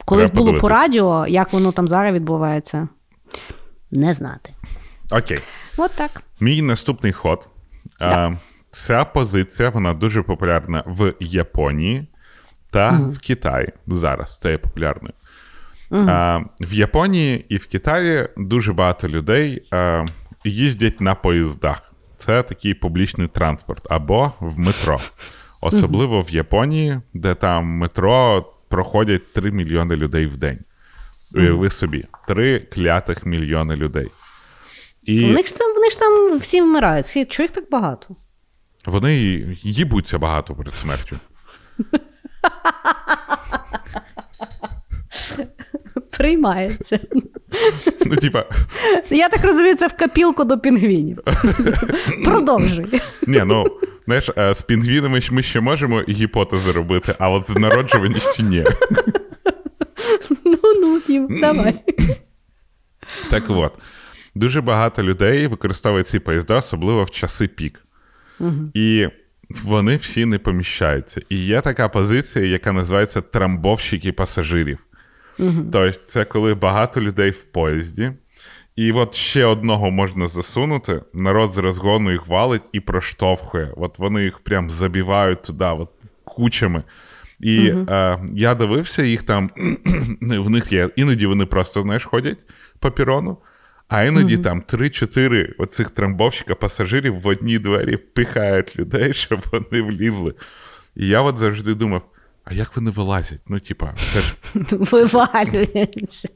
Колись було по радіо, як воно там зараз відбувається, не знати. Окей. От так. Мій наступний ход. А, Ця позиція вона дуже популярна в Японії та mm. в Китаї зараз стає популярною. Угу. А, В Японії і в Китаї дуже багато людей а, їздять на поїздах. Це такий публічний транспорт або в метро. Особливо в Японії, де там метро проходять 3 мільйони людей в день. Уяви собі, 3 клятих мільйони людей. І... Вони ж там вони ж там всі вмирають. Чого їх так багато? Вони їбуться багато перед смертю. [laughs] Приймається. Ну, типа... Я так розумію, це в капілку до пінгвінів. Продовжуй. Ні, ну, знаєш, е, з пінгвінами ми ще можемо гіпотези робити, а от з народжування ще ні. Ну, ну, Кім, давай. Так от. Дуже багато людей використовують ці поїзда, особливо в часи пік. Угу. І вони всі не поміщаються. І є така позиція, яка називається трамбовщики пасажирів. Угу. Тобто, це коли багато людей в поїзді, і от ще одного можна засунути, народ з розгону їх валить і проштовхує. От вони їх прям забивають туди, от кучами. І угу. е, я дивився, їх там [clears throat] в них є. Іноді вони просто, знаєш, ходять по пірону, а іноді угу. там 3-4 оцих трамбовщика пасажирів в одній двері пихають людей, [laughs] щоб вони влізли. І я от завжди думав. А як вони вилазять? Ну, типа, це ж. [laughs] Вивалюється.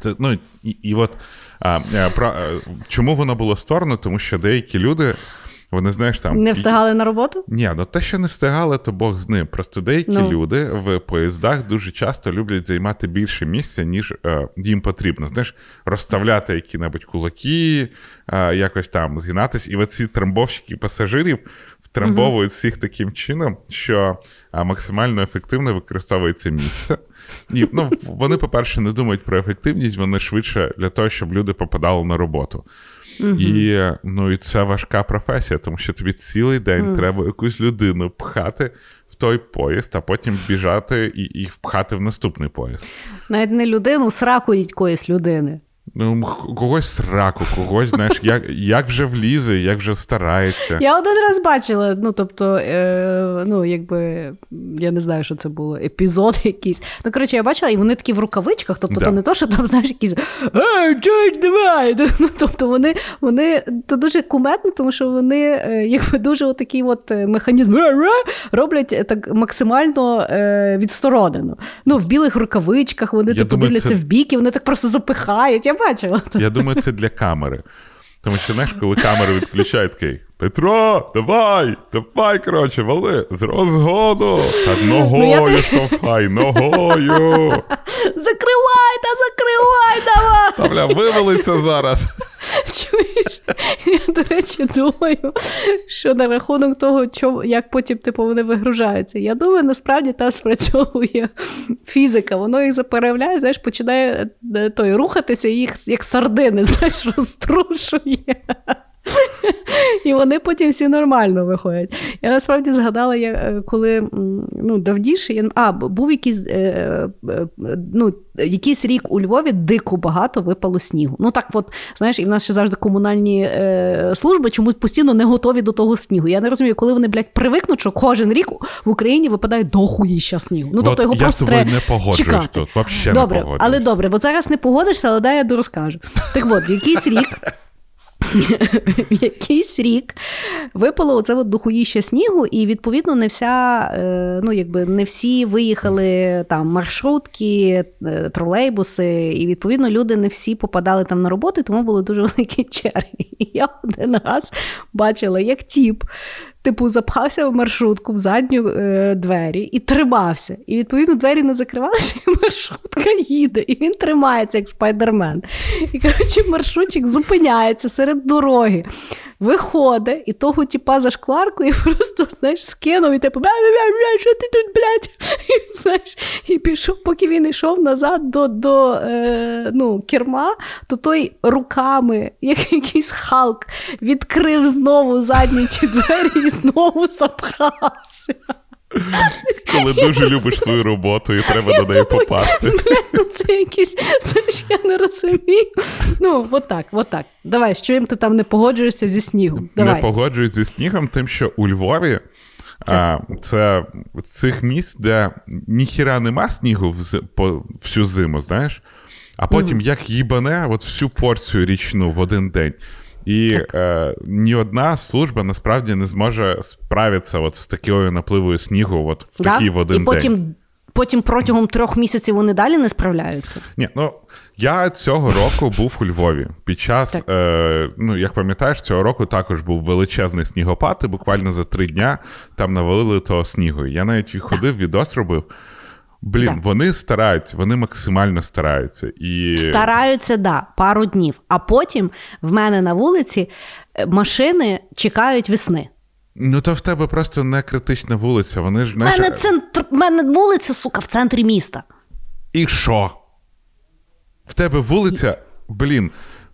Це, ну, І і от а, а, про, а, чому воно було створено? Тому що деякі люди вони, знаєш, там... Не встигали на роботу? Ні, ну те, що не встигали, то Бог з ним. Просто деякі ну. люди в поїздах дуже часто люблять займати більше місця, ніж е, їм потрібно. Знаєш, розставляти які-небудь кулаки, е, якось там згинатись. І оці трамбовщики пасажирів втрамбовують угу. всіх таким чином, що максимально ефективно використовується місце. І ну, вони, по-перше, не думають про ефективність, вони швидше для того, щоб люди попадали на роботу. Угу. І ну, і це важка професія, тому що тобі цілий день угу. треба якусь людину пхати в той поїзд, а потім біжати і і впхати в наступний поїзд. Навіть не людину, сраку якоїсь людини. Ну, когось сраку, когось, знаєш, як, як вже влізе, як вже старається. Я один раз бачила, ну тобто, е, ну якби я не знаю, що це було, епізод якийсь. Ну, коротше, я бачила, і вони такі в рукавичках, тобто, Да. то не то, що там, знаєш, якісь «Ей, чуєш, давай! [laughs] Ну, тобто вони, вони то дуже куметно, тому що вони е, якби дуже отакий от е, механізм роблять е, так максимально е, відсторонено. Ну, в білих рукавичках вони Я типу дивляться це- в бік, і вони так просто запихають. Я бачила. Я думаю, це для камери. Тому що, знаєш, коли камеру відключають, такий Петро, давай, давай, коротше, вали з розгону. Та Ну, ногою штовхай, ногою. Закривай та закривай, давай! Та бля, вивалиться зараз. [laughs] Чуєш? Я, до речі, думаю, що на рахунок того, чому, як потім типу, вони вигружаються. Я думаю, насправді там спрацьовує фізика. Воно їх заперевляє, знаєш, починає е, той, рухатися, і їх як сардини, [laughs] знаєш, розтрушує. І вони потім всі нормально виходять. Я насправді згадала, я, е, коли ну, давніше, я, а, був якийсь, е, е, ну, якийсь рік у Львові дико багато випало снігу. Ну так, от, знаєш, і в нас ще завжди комунальні служби чомусь постійно не готові до того снігу. Я не розумію, коли вони, блядь, привикнуть, що кожен рік в Україні випадає дохуїща снігу. Ну, тобто От його я просто треба не погоджуюсь чекати. тут, вообще не добре, погоджуюсь. але добре, от зараз не погодишся, але дай я дорозкажу. Так от, якийсь рік [laughs] якийсь рік випало оце от дохуїще снігу, і відповідно не вся, е, ну якби не всі виїхали там маршрутки, е, тролейбуси, і відповідно люди не всі попадали там на роботу, тому були дуже [laughs] великі черги. І я один раз бачила, як тіп. Типу, запхався в маршрутку в задню е, двері і тримався. І відповідно двері не закривалися, [laughs] і маршрутка їде, і він тримається як спайдермен. І коротше, маршрутчик зупиняється серед дороги, виходить, і того тіпа за шкварку, і [laughs] просто знаєш, скинув, і типу, бля-бля-бля, що ти тут, блядь? [laughs] І, знаєш, і пішов, поки він йшов назад до, до е, ну, керма, то той руками, [laughs] як якийсь Халк, відкрив знову задні ті двері і знову запхався. [laughs] Коли дуже любиш свою роботу і треба до неї попасти. [laughs] Ну, це якісь, я не розумію. Ну, отак, отак. Давай, з чим ти там не погоджуєшся зі снігом? Давай. Не погоджуюсь зі снігом, тим, що у Львові а, це цих місць, де ніхіра нема снігу вз, по, всю зиму, знаєш, а потім як їбане от всю порцію річну в один день. І е, ні одна служба насправді не зможе справитися от з такою напливою снігу от в Да? такий в один І потім, день. потім протягом трьох місяців вони далі не справляються. Ні, ну я цього року був у Львові. Під час, Так. е, ну як пам'ятаєш, цього року також був величезний снігопад, і буквально за три дня там навалили того снігу. Я навіть ходив, відос робив. Блін, Так. вони стараються, вони максимально стараються. І... Стараються, да, пару днів. А потім в мене на вулиці е, машини чекають весни. Ну то в тебе просто не критична вулиця. Вони ж знаєш, мене, центр, мене вулиця, сука, в центрі міста. І що? В тебе вулиця, блін,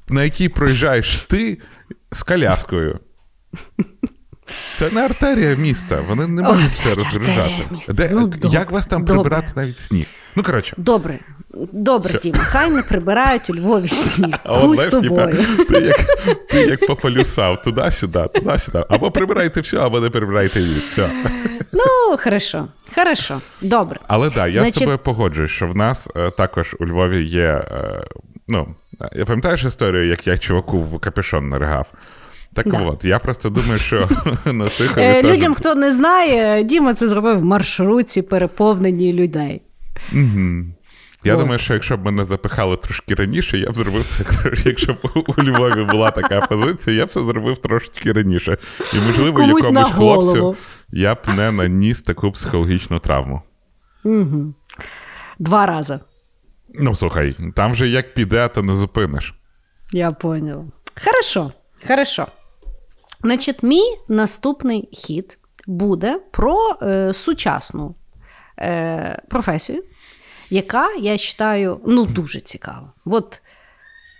на якій проїжджаєш ти з коляскою. Це не артерія міста, вони не можуть це розгружати. Де, Ну, як вас там добре. прибирати навіть сніг? Ну, коротше, Добре, добре, Діма, хай не прибирають у Львові [laughs] сніг. Хуй з тобою. ти як, ти як пополюсав, туди-сюди, туди-сюди. Або прибирайте все, або не прибирайте. Все. Ну, хорошо, хорошо, добре. Але так, да, я Значить- з тобою погоджуюсь, що в нас е, також у Львові є. Е, ну, я пам'ятаєш історію, як я чуваку в капюшон наригав? Так Да. от, я просто думаю, що [laughs] на Сихові Е. Людям, хто не знає, Діма це зробив в маршрутці, переповнені людей. Мгм. Я От. думаю, що якщо б мене запихали трошки раніше, я б зробив це. [laughs] Якщо б у Львові була така позиція, я б це зробив трошки раніше. І, можливо, Комусь якомусь голову. хлопцю я б не наніс таку психологічну травму. Угу. Два рази. Ну, слухай, там же як піде, то не зупиниш. Я поняла. Хорошо, хорошо. Значить, мій наступний хід буде про е, сучасну е, професію, яка, я вважаю, ну, дуже цікава. От,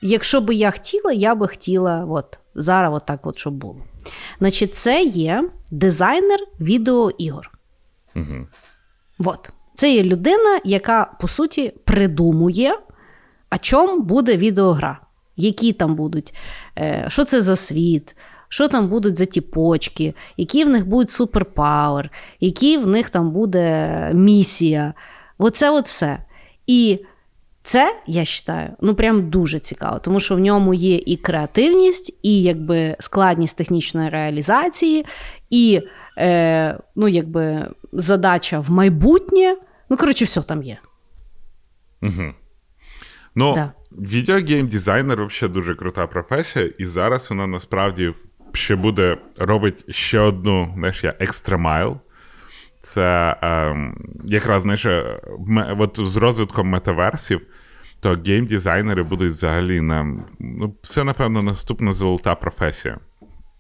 якщо би я хотіла, я би хотіла от, зараз от так, от, щоб було. Значить, це є дизайнер відеоігор. Угу. От. Це є людина, яка, по суті, придумує, а чому буде відеогра. які там будуть, е, що це за світ, що там будуть за ті почки, які в них будуть суперпауер, які в них там буде місія. Оце от все. І це, я вважаю, ну прям дуже цікаво, тому що в ньому є і креативність, і якби складність технічної реалізації, і е, ну, якби задача в майбутнє. Ну, коротше, все там є. Угу. Ну, Да. відеогейм-дизайнер взагалі дуже крута професія, і зараз вона насправді ще буде робить ще одну, знаєш, я екстремайл. Це ем, якраз знаєш, е, от з розвитком метаверсів, то гейм-дизайнери будуть взагалі нам. Ну, це, напевно, наступна золота професія.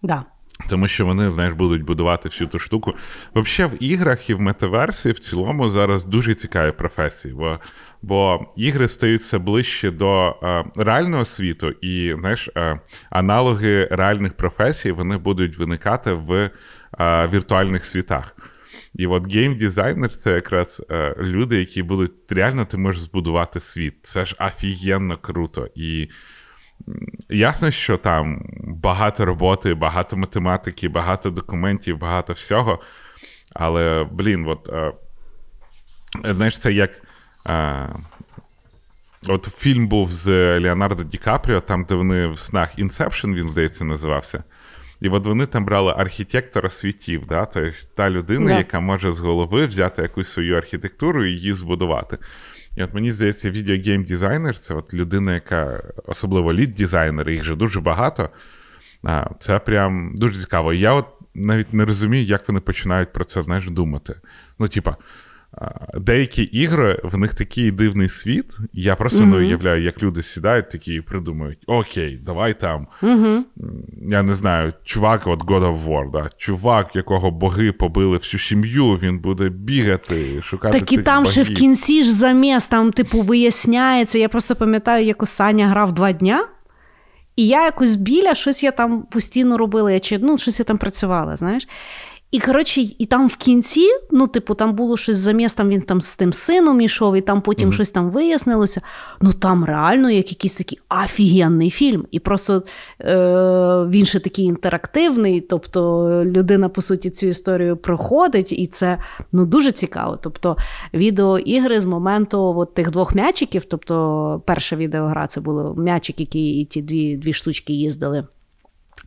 Да. Тому що вони, знаєш, будуть будувати всю ту штуку. Взагалі, в іграх і в метаверсі в цілому зараз дуже цікаві професії, бо, бо ігри стають все ближче до е, реального світу, і знаєш, е, аналоги реальних професій вони будуть виникати в е, віртуальних світах. І от гейм-дизайнер це якраз е, люди, які будуть реально ти можеш збудувати світ. Це ж офігенно круто. І Ясно, що там багато роботи, багато математики, багато документів, багато всього. Але, блін, от, е, знаєш, це як. Е, от фільм був з Леонардо Ді Капріо, там, де вони в снах Inception, він, здається, називався. І от вони там брали архітектора світів, да? тобто та людина, Да. яка може з голови взяти якусь свою архітектуру і її збудувати. І от мені здається, відеогейм-дизайнер це от людина, яка, особливо лід-дизайнери, їх же дуже багато. А, Це прям дуже цікаво. Я от навіть не розумію, як вони починають про це знаєш, думати. Ну, типа, а, деякі ігри, в них такий дивний світ. Я просто не уявляю, як люди сідають такі і придумують: Окей, давай там. Я не знаю, чувак, от God of War, да? чувак, якого боги побили всю сім'ю, він буде бігати, шукати. Так і цих там ще в кінці ж заміс, там, типу, виясняється. Я просто пам'ятаю, як Саня грав два дня, і я якось біля щось я там постійно робила, я чи ну, щось я там працювала, знаєш. І коротше, і там в кінці, ну, типу, там було щось заміс, там він там з тим сином ішов, і там потім щось там вияснилося. Ну там реально як якийсь такий офігенний фільм. І просто е, він ще такий інтерактивний. Тобто людина, по суті, цю історію проходить, і це ну, дуже цікаво. Тобто, відеоігри з моменту от тих двох м'ячиків, тобто перша відеогра це було м'ячик, які і ті дві, дві штучки їздили.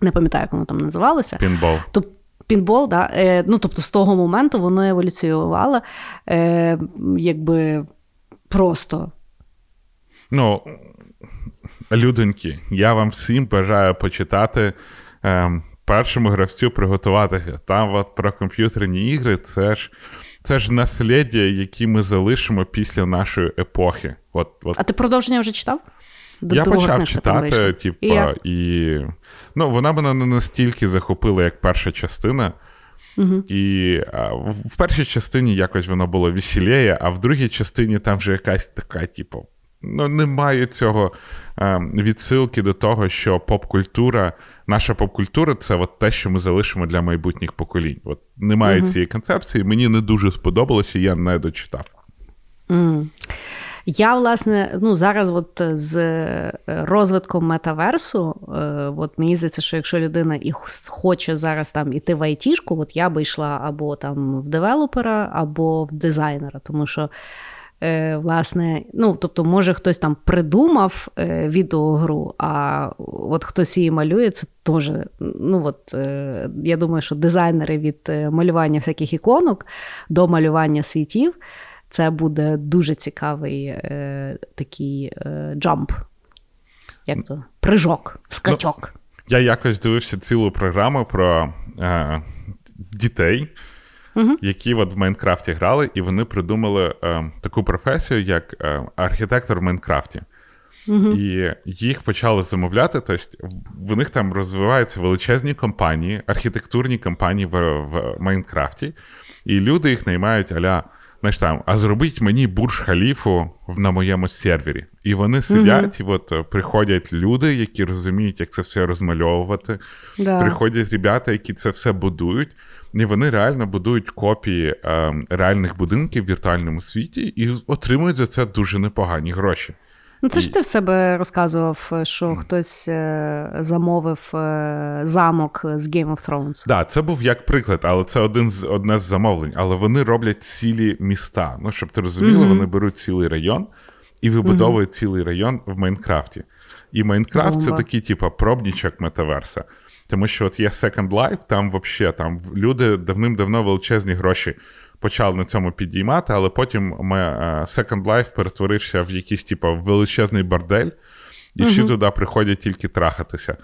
Не пам'ятаю, як воно там називалося. Пінбол. Тоб- Пінбол, да? е, ну, тобто з того моменту воно еволюціювало е, якби просто. Ну, людоньки, я вам всім бажаю почитати ем, першому гравцю приготуватися. Там от про комп'ютерні ігри це ж, це ж насліддя, які ми залишимо після нашої епохи. От, от А ти продовження вже читав? Д- я почав книжка читати, типу, І я. і ну, вона мене не настільки захопила, як перша частина. Угу. І а, в, першій частині якось воно було веселіє, а в другій частині там вже якась така, типу, ну, немає цього е, відсилки до того, що поп-культура, наша поп-культура це от те, що ми залишимо для майбутніх поколінь. От немає Мгм. цієї концепції, мені не дуже сподобалося, я не дочитав. М. Я, власне, ну, зараз от з е, розвитком метаверсу, е, от мені здається, що якщо людина і хоче зараз там іти в айтішку, от я би йшла або там в девелопера, або в дизайнера, тому що. е, Власне, ну тобто, може хтось там придумав е, відеогру, а от хтось її малює, це теж. Ну от е, я думаю, що дизайнери від е, малювання всяких іконок до малювання світів це буде дуже цікавий е, такий е, джамп. Як то? Прыжок, скачок. Я якось дивився цілу програму про е, дітей, Мгм. які от в Майнкрафті грали, і вони придумали е, таку професію, як е, архітектор в Майнкрафті. І їх почали замовляти. Тобто в них там розвиваються величезні компанії, архітектурні компанії в, в Майнкрафті, і люди їх наймають аля. Знаєш там, а зробіть мені бурж халіфу в- на моєму сервері. І вони сидять, і от е, приходять люди, які розуміють, як це все розмальовувати. Да. Приходять ребята, які це все будують, і вони реально будують копії е, реальних будинків в віртуальному світі і отримують за це дуже непогані гроші. Ну, це ж ти в себе розказував, що хтось е, замовив е, замок з Game of Thrones. Так, да, це був як приклад, але це один з одне з замовлень. Але вони роблять цілі міста. Ну, щоб ти розуміла, mm-hmm. вони беруть цілий район і вибудовують mm-hmm. цілий район в Майнкрафті. І Майнкрафт це такий, типу, пробнічок метаверса. Тому що от є Second Life, там взагалі там люди давним-давно величезні гроші почали на цьому підіймати, але потім ми, е, Second Life перетворився в якийсь типу, величезний бордель, і всі uh-huh. туди приходять тільки трахатися.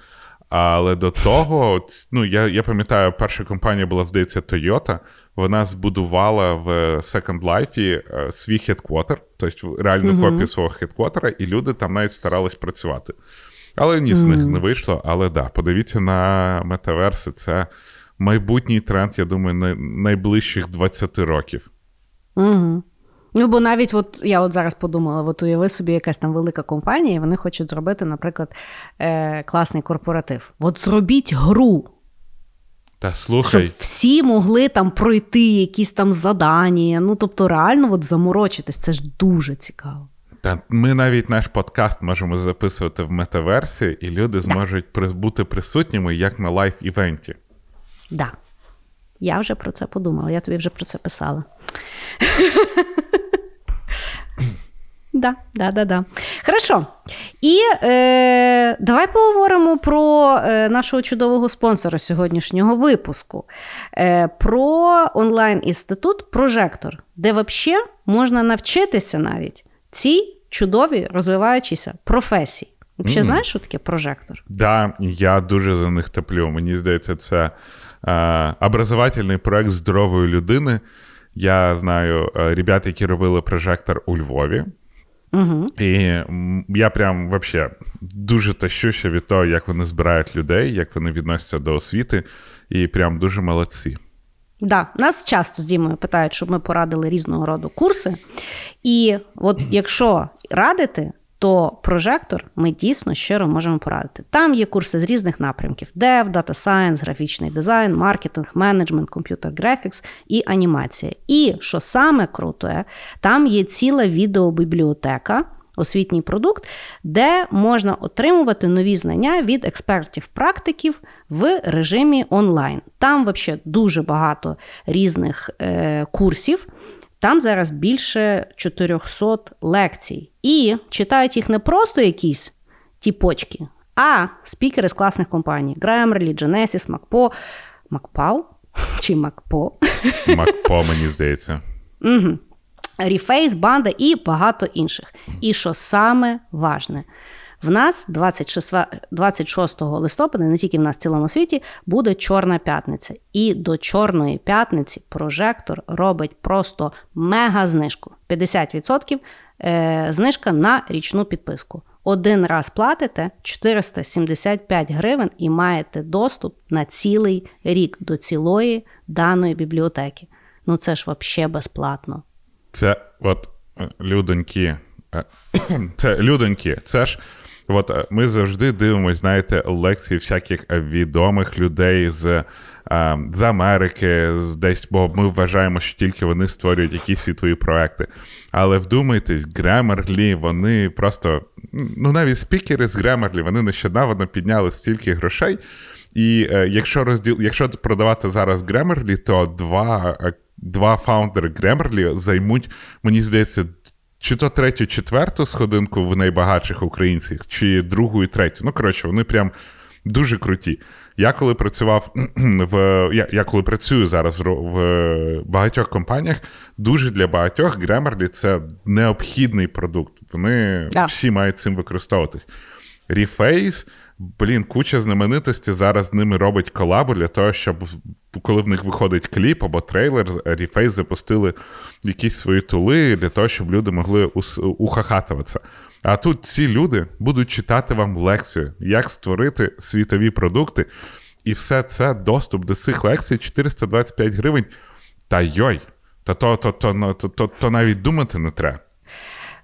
Але до того, ну я я пам'ятаю, перша компанія була, здається, Toyota. Вона збудувала в Second Life е, свій хедквотер, тобто реальну uh-huh. копію свого хедквотера, і люди там навіть старались працювати. Але ні з них не вийшло. Але да, подивіться на метаверси, це майбутній тренд, я думаю, найближчих 20 років. Угу. Ну, бо навіть от я от зараз подумала: от уяви собі якась там велика компанія, і вони хочуть зробити, наприклад, е, класний корпоратив. От зробіть гру. Та слухай. Щоб всі могли там пройти якісь там задання. Ну, тобто, реально от заморочитись, це ж дуже цікаво. Та ми навіть наш подкаст можемо записувати в метаверсі, і люди зможуть бути присутніми як на live- івенті. Да. Я вже про це подумала, я тобі вже про це писала. [laughs] Да, да, да, да. Хорошо. І е, давай поговоримо про е, нашого чудового спонсора сьогоднішнього випуску. Е, Про онлайн-інститут Прожектор, де взагалі можна навчитися навіть цій чудовій розвиваючійся професії. Взагалі, mm. знаєш, що таке прожектор? Так, да, я дуже за них топлю. Мені здається, це образовательний проект здорової людини. Я знаю е, ребят, які робили прожектор у Львові. Угу. І я прям вообще дуже тащуся від того, як вони збирають людей, як вони відносяться до освіти, і прям дуже молодці. Да, нас часто з Дімою питають, щоб ми порадили різного роду курси. І от [clears throat] якщо радити, то прожектор ми дійсно щиро можемо порадити. Там є курси з різних напрямків: Dev, Data Science, графічний дизайн, маркетинг, менеджмент, комп'ютер графікс і анімація. І що саме круте, там є ціла відеобібліотека. Освітній продукт, де можна отримувати нові знання від експертів-практиків в режимі онлайн. Там взагалі дуже багато різних е, курсів. Там зараз більше 400 лекцій. І читають їх не просто якісь тіпочки, а спікери з класних компаній: Grammarly, Genesis, MacPo, MacPow [laughs] чи MacPo? MacPo, мені здається. Угу. Reface, банда і багато інших. І що саме важне, в нас 26 26 листопада, не тільки в нас в цілому світі, буде Чорна п'ятниця. І до Чорної п'ятниці прожектор робить просто мега знижку. 50% е, знижка на річну підписку. Один раз платите 475 гривень і маєте доступ на цілий рік до цілої даної бібліотеки. Ну це ж взагалі безплатно. Це от е, людоньки. Е, [coughs] це людоньки, це ж От е, ми завжди дивимося, знаєте, лекції всяких відомих людей з е, з Америки, з десь, бо ми вважаємо, що тільки вони створюють якісь світові проекти. Але вдумайтесь, Grammarly, вони просто, ну навіть спікери з Grammarly, вони нещодавно підняли стільки грошей. І е, якщо розділ, якщо продавати зараз Grammarly, то два е, два фаундери Grammarly займуть, мені здається, чи то третю, четверту сходинку в найбагатших українців, чи другу і третю. Ну, коротше, вони прям дуже круті. Я коли працював [clears throat] в. Я я коли працюю зараз в багатьох компаніях, дуже для багатьох Grammarly це необхідний продукт. Вони yeah. всі мають цим використовуватись. Reface Блін, куча знаменитості зараз з ними робить колабу для того, щоб коли в них виходить кліп або трейлер, Reface запустили якісь свої тули для того, щоб люди могли ухахатуватися. А тут ці люди будуть читати вам лекцію, як створити світові продукти. І все це доступ до цих лекцій 425 гривень. Та йой, та то, то, то, то, навіть думати не треба.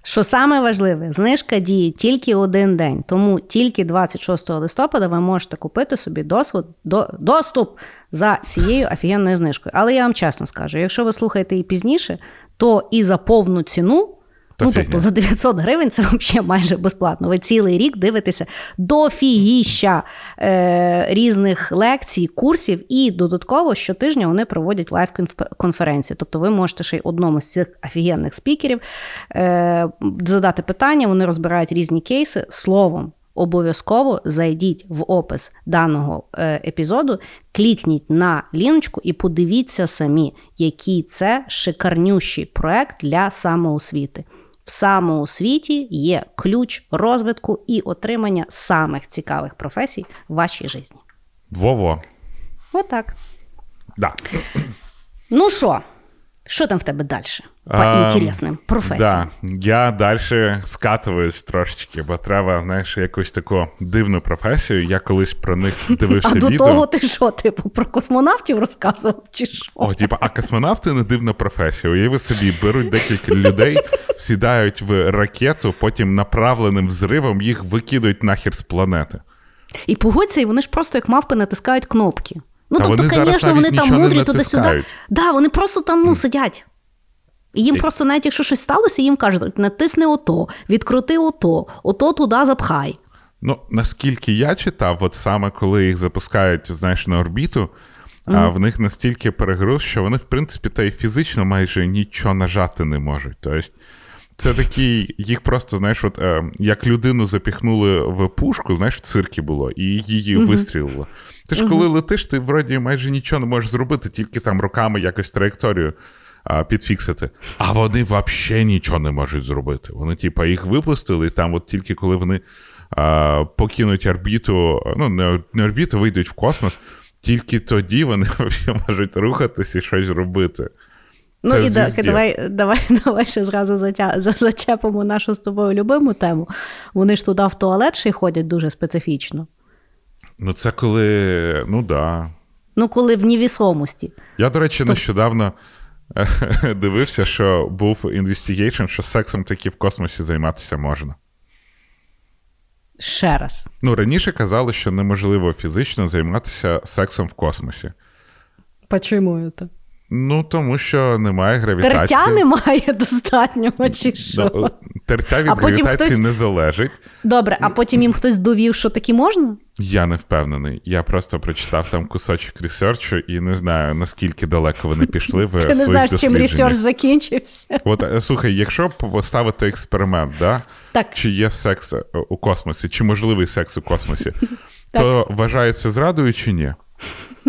Що саме важливе, знижка діє тільки один день, тому тільки 26 листопада ви можете купити собі досвід, до, доступ за цією офігенною знижкою. Але я вам чесно скажу: якщо ви слухаєте і пізніше, то і за повну ціну ну, тобто за 900 гривень це взагалі майже безплатно. Ви цілий рік дивитеся дофігіща е, різних лекцій, курсів, і додатково щотижня вони проводять лайв-конференції. Тобто ви можете ще й одному з цих офігенних спікерів е, задати питання, вони розбирають різні кейси словом. Обов'язково зайдіть в опис даного е, епізоду, клікніть на ліночку і подивіться самі, який це шикарнющий проект для самоосвіти. В самоосвіті є ключ розвитку і отримання самих цікавих професій в вашій житті. Во-во. Отак. Да. Ну що, що там в тебе далі? По А, інтересним професіям. Да. Я далі скатуюсь трошечки, бо треба, знаєш, якусь таку дивну професію. Я колись про них [laughs] дивився А до відео. того ти що, типу, про космонавтів розказував? Чи що? О, типа, а космонавти не дивна професія. Уяви собі, беруть декілька людей, сідають в ракету, потім направленим взривом їх викидують нахер з планети. І погодься, і вони ж просто як мавпи натискають кнопки. Ну, Та тобто, вони звісно, вони там мудрі туди-сюди. Да, вони просто там ну, сидять. І їм просто, навіть якщо щось сталося, їм кажуть, натисни ото, відкрути ото, ото туди запхай. Ну, наскільки я читав, от саме коли їх запускають, знаєш, на орбіту, а в них настільки перегруз, що вони, в принципі, та й фізично майже нічого нажати не можуть. Тобто, це такі, їх просто, знаєш, от е, як людину запіхнули в пушку, знаєш, в циркі було, і її вистрілило. Ти ж коли летиш, ти вроді майже нічого не можеш зробити, тільки там руками якось траєкторію а, підфіксити. А вони взагалі нічого не можуть зробити. Вони, типа, їх випустили, і там, от тільки коли вони а, покинуть орбіту, ну, не, не орбіту, вийдуть в космос, тільки тоді вони [laughs] взагалі можуть рухатися і щось робити. Ну Це і так, давай, давай, [laughs] давай ще зразу затя, зачепимо нашу з тобою любиму тему. Вони ж туди в туалет ще й ходять дуже специфічно. Ну, це коли. Ну да. Ну, коли в невісомості. Я, до речі, нещодавно е, [laughs] дивився, що був investigation, що сексом таки в космосі займатися можна. Ще раз. Ну, раніше казали, що неможливо фізично займатися сексом в космосі. Почому це? Ну, тому що немає гравітації. Тертя немає [laughs] достатнього, чи що? Ну, Тертя від А потім гравітації хтось- не залежить. Добре, а потім їм хтось довів, що таки можна? Я не впевнений. Я просто прочитав там кусочок research у і не знаю, наскільки далеко вони пішли в [laughs] Ти не знаєш, чим research закінчився. От е, слухай, якщо поставити експеримент, да? Так. чи є секс е, у космосі, чи можливий секс у космосі, [laughs] то вважається зрадою чи ні?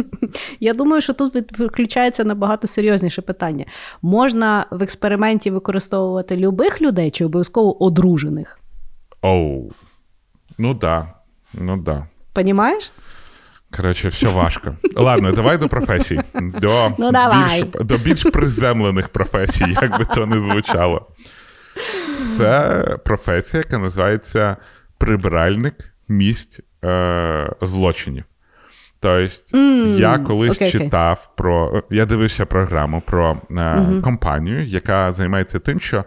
[laughs] Я думаю, що тут виключається набагато серйозніше питання. Можна в експерименті використовувати любих людей чи обов'язково одружених? Оу. Ну да. Ну да. Понімаєш? Коротше, все важко. Ладно, давай до професій. До, Ну, давай. Більш, до більш приземлених професій, як би то не звучало. Це професія, яка називається прибиральник місць е, злочинів. Тобто, я колись окей. читав про. Я дивився програму про е, компанію, яка займається тим, що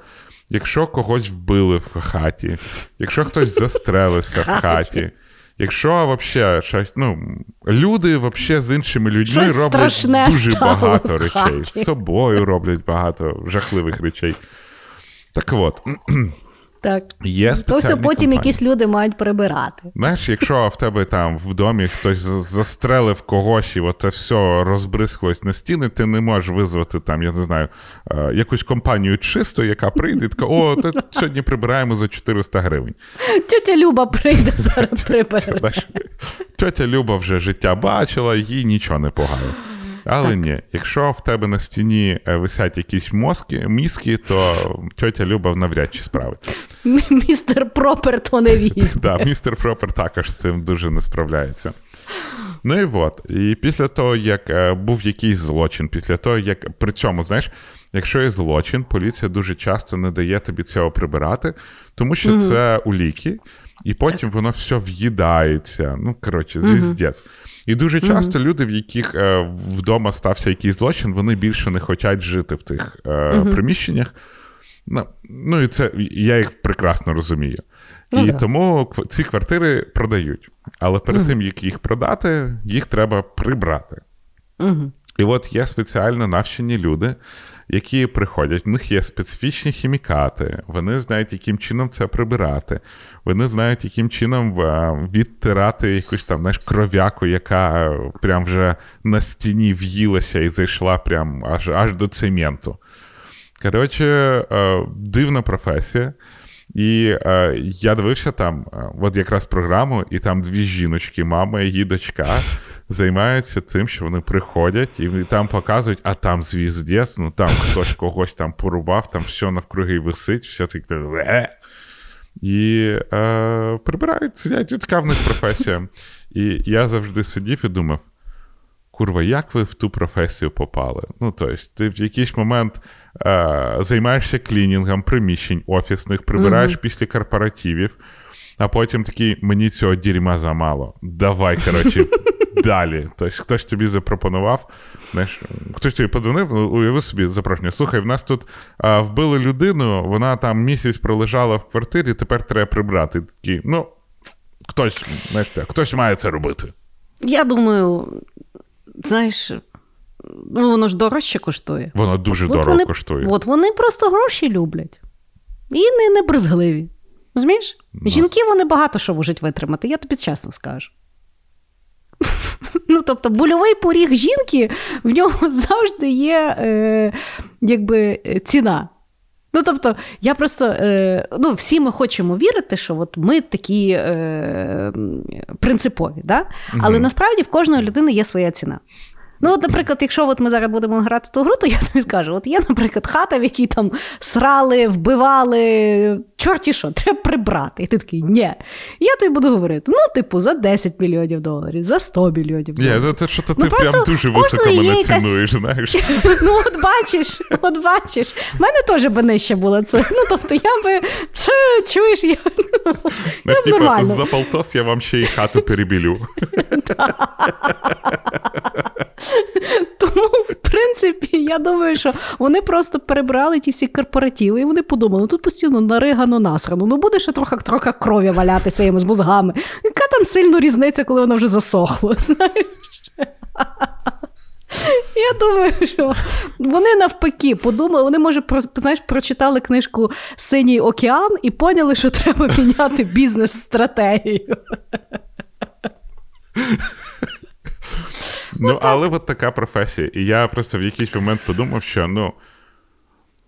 якщо когось вбили в хаті, якщо хтось застрелився в [laughs] хаті, якщо вообще щось, ну, люди вообще з іншими людьми Щось роблять дуже багато речей. З собою роблять багато жахливих речей. Так от, Так. є То все потім компанії. якісь люди мають прибирати. Знаєш, якщо в тебе там в домі хтось застрелив когось, і от все розбризклось на стіни, ти не можеш визвати там, я не знаю, е, якусь компанію чисто, яка прийде і така, о, та [laughs] сьогодні прибираємо за 400 гривень. Тетя Люба прийде [laughs] зараз прибере. Тетя Люба вже життя бачила, їй нічого не погано. Але ні, якщо в тебе на стіні е, висять якісь мозки, мізки, то тетя Люба навряд чи справиться. Містер Пропер то не візьме. Да, містер Пропер також з цим дуже не справляється. Ну і от. І після того, як е, був якийсь злочин, після того, як при цьому, знаєш, якщо є злочин, поліція дуже часто не дає тобі цього прибирати, тому що це уліки, і потім воно все в'їдається. Ну, коротше, звіздець. І дуже часто люди, в яких е, вдома стався якийсь злочин, вони більше не хочуть жити в тих е, приміщеннях. Ну, ну і це я їх прекрасно розумію. Ну, і да. тому ці квартири продають. Але перед тим, як їх продати, їх треба прибрати. Угу. І от є спеціально навчені люди, які приходять, в них є специфічні хімікати, вони знають, яким чином це прибирати, вони знають, яким чином е, відтирати якусь там знаєш, кров'яку, яка прям вже на стіні в'їлася і зайшла прям аж аж до цементу. Коротше, е, дивна професія. І е, я дивився там, е, от якраз програму, і там дві жіночки, мама і її дочка, займаються тим, що вони приходять і там показують, а там звіздець, ну там хтось когось там порубав, там все навкруги висить, все таке. І е, прибирають, сидять, така в них професія. І я завжди сидів і думав: курва, як ви в ту професію попали? Ну, тобто, ти в якийсь момент е, займаєшся клінінгом приміщень офісних, прибираєш mm-hmm. після корпоративів, а потім такий, мені цього дерьма замало. Давай, коротше, [laughs] далі. Тобто, хтось тобі запропонував, знаєш, хтось тобі подзвонив, уяви собі запрошення. Слухай, в нас тут а, вбили людину, вона там місяць пролежала в квартирі, тепер треба прибрати. Такі, ну, хтось, знаєш, хтось має це робити. Я думаю, знаєш, ну воно ж дорожче коштує. Воно дуже от дорого вони, коштує. От вони просто гроші люблять. І не, не брезгливі. Розумієш? No. Жінки вони багато що можуть витримати, я тобі чесно скажу. [laughs] Ну, тобто, больовий поріг жінки в нього [laughs] завжди є е, якби, ціна. Ну, тобто, я просто е, ну, всі ми хочемо вірити, що от ми такі е, принципові, да? але насправді в кожної людини є своя ціна. Ну, от, наприклад, якщо от ми зараз будемо грати ту гру, то я тобі скажу: от є, наприклад, хата, в якій там срали, вбивали, чорті що, треба прибрати. І ти такий, ні. Я тобі буду говорити: ну, типу, за 10 мільйонів доларів, за 100 мільйонів доларів. Yeah, за це що то ти ну, прям дуже високо мене якась... цінуєш, знаєш. [laughs] Ну, от бачиш, от бачиш. В мене теж би нижче було це. Ну, тобто, я би чуєш, я, я б нормально. За полтос я вам ще й хату перебілю. [laughs] [laughs] Тому, в принципі, я думаю, що вони просто перебрали ті всі корпоративи, і вони подумали, ну тут постійно наригано насрано, ну буде ще трохи трохи крові валятися їм з мозгами. Яка там сильно різниця, коли воно вже засохло? [laughs] знаєш? Я думаю, що вони навпаки подумали, вони, може, знаєш, прочитали книжку Синій океан і поняли, що треба [laughs] міняти бізнес-стратегію. Ну, але от така професія. І я просто в якийсь момент подумав, що ну.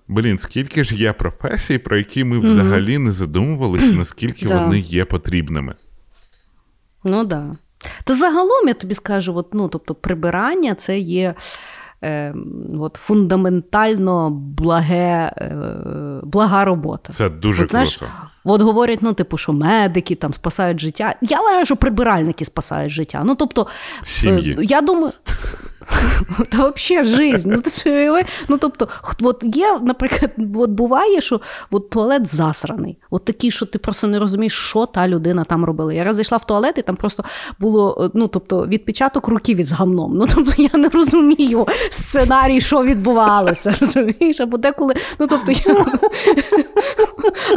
Блін, скільки ж є професій, про які ми взагалі не задумувалися, [clears throat] наскільки вони є потрібними. Ну так. Да. Та загалом я тобі скажу: от, ну, тобто, прибирання це є е, от, фундаментально благе, е, блага робота. Це дуже от, знаєш, круто. От говорять, ну, типу, що медики там спасають життя. Я вважаю, що прибиральники спасають життя. Ну, тобто, Сім'ї. я думаю. [laughs] Та взагалі жизнь. Ну, ти, ну, тобто, от є, наприклад, от буває, що от туалет засраний. От такий, що ти просто не розумієш, що та людина там робила. Я зайшла в туалет, і там просто було ну, тобто, відпечаток руків із гамном. Ну, тобто, я не розумію сценарій, що відбувалося. [laughs] розумієш? Або деколи, ну, тобто, я...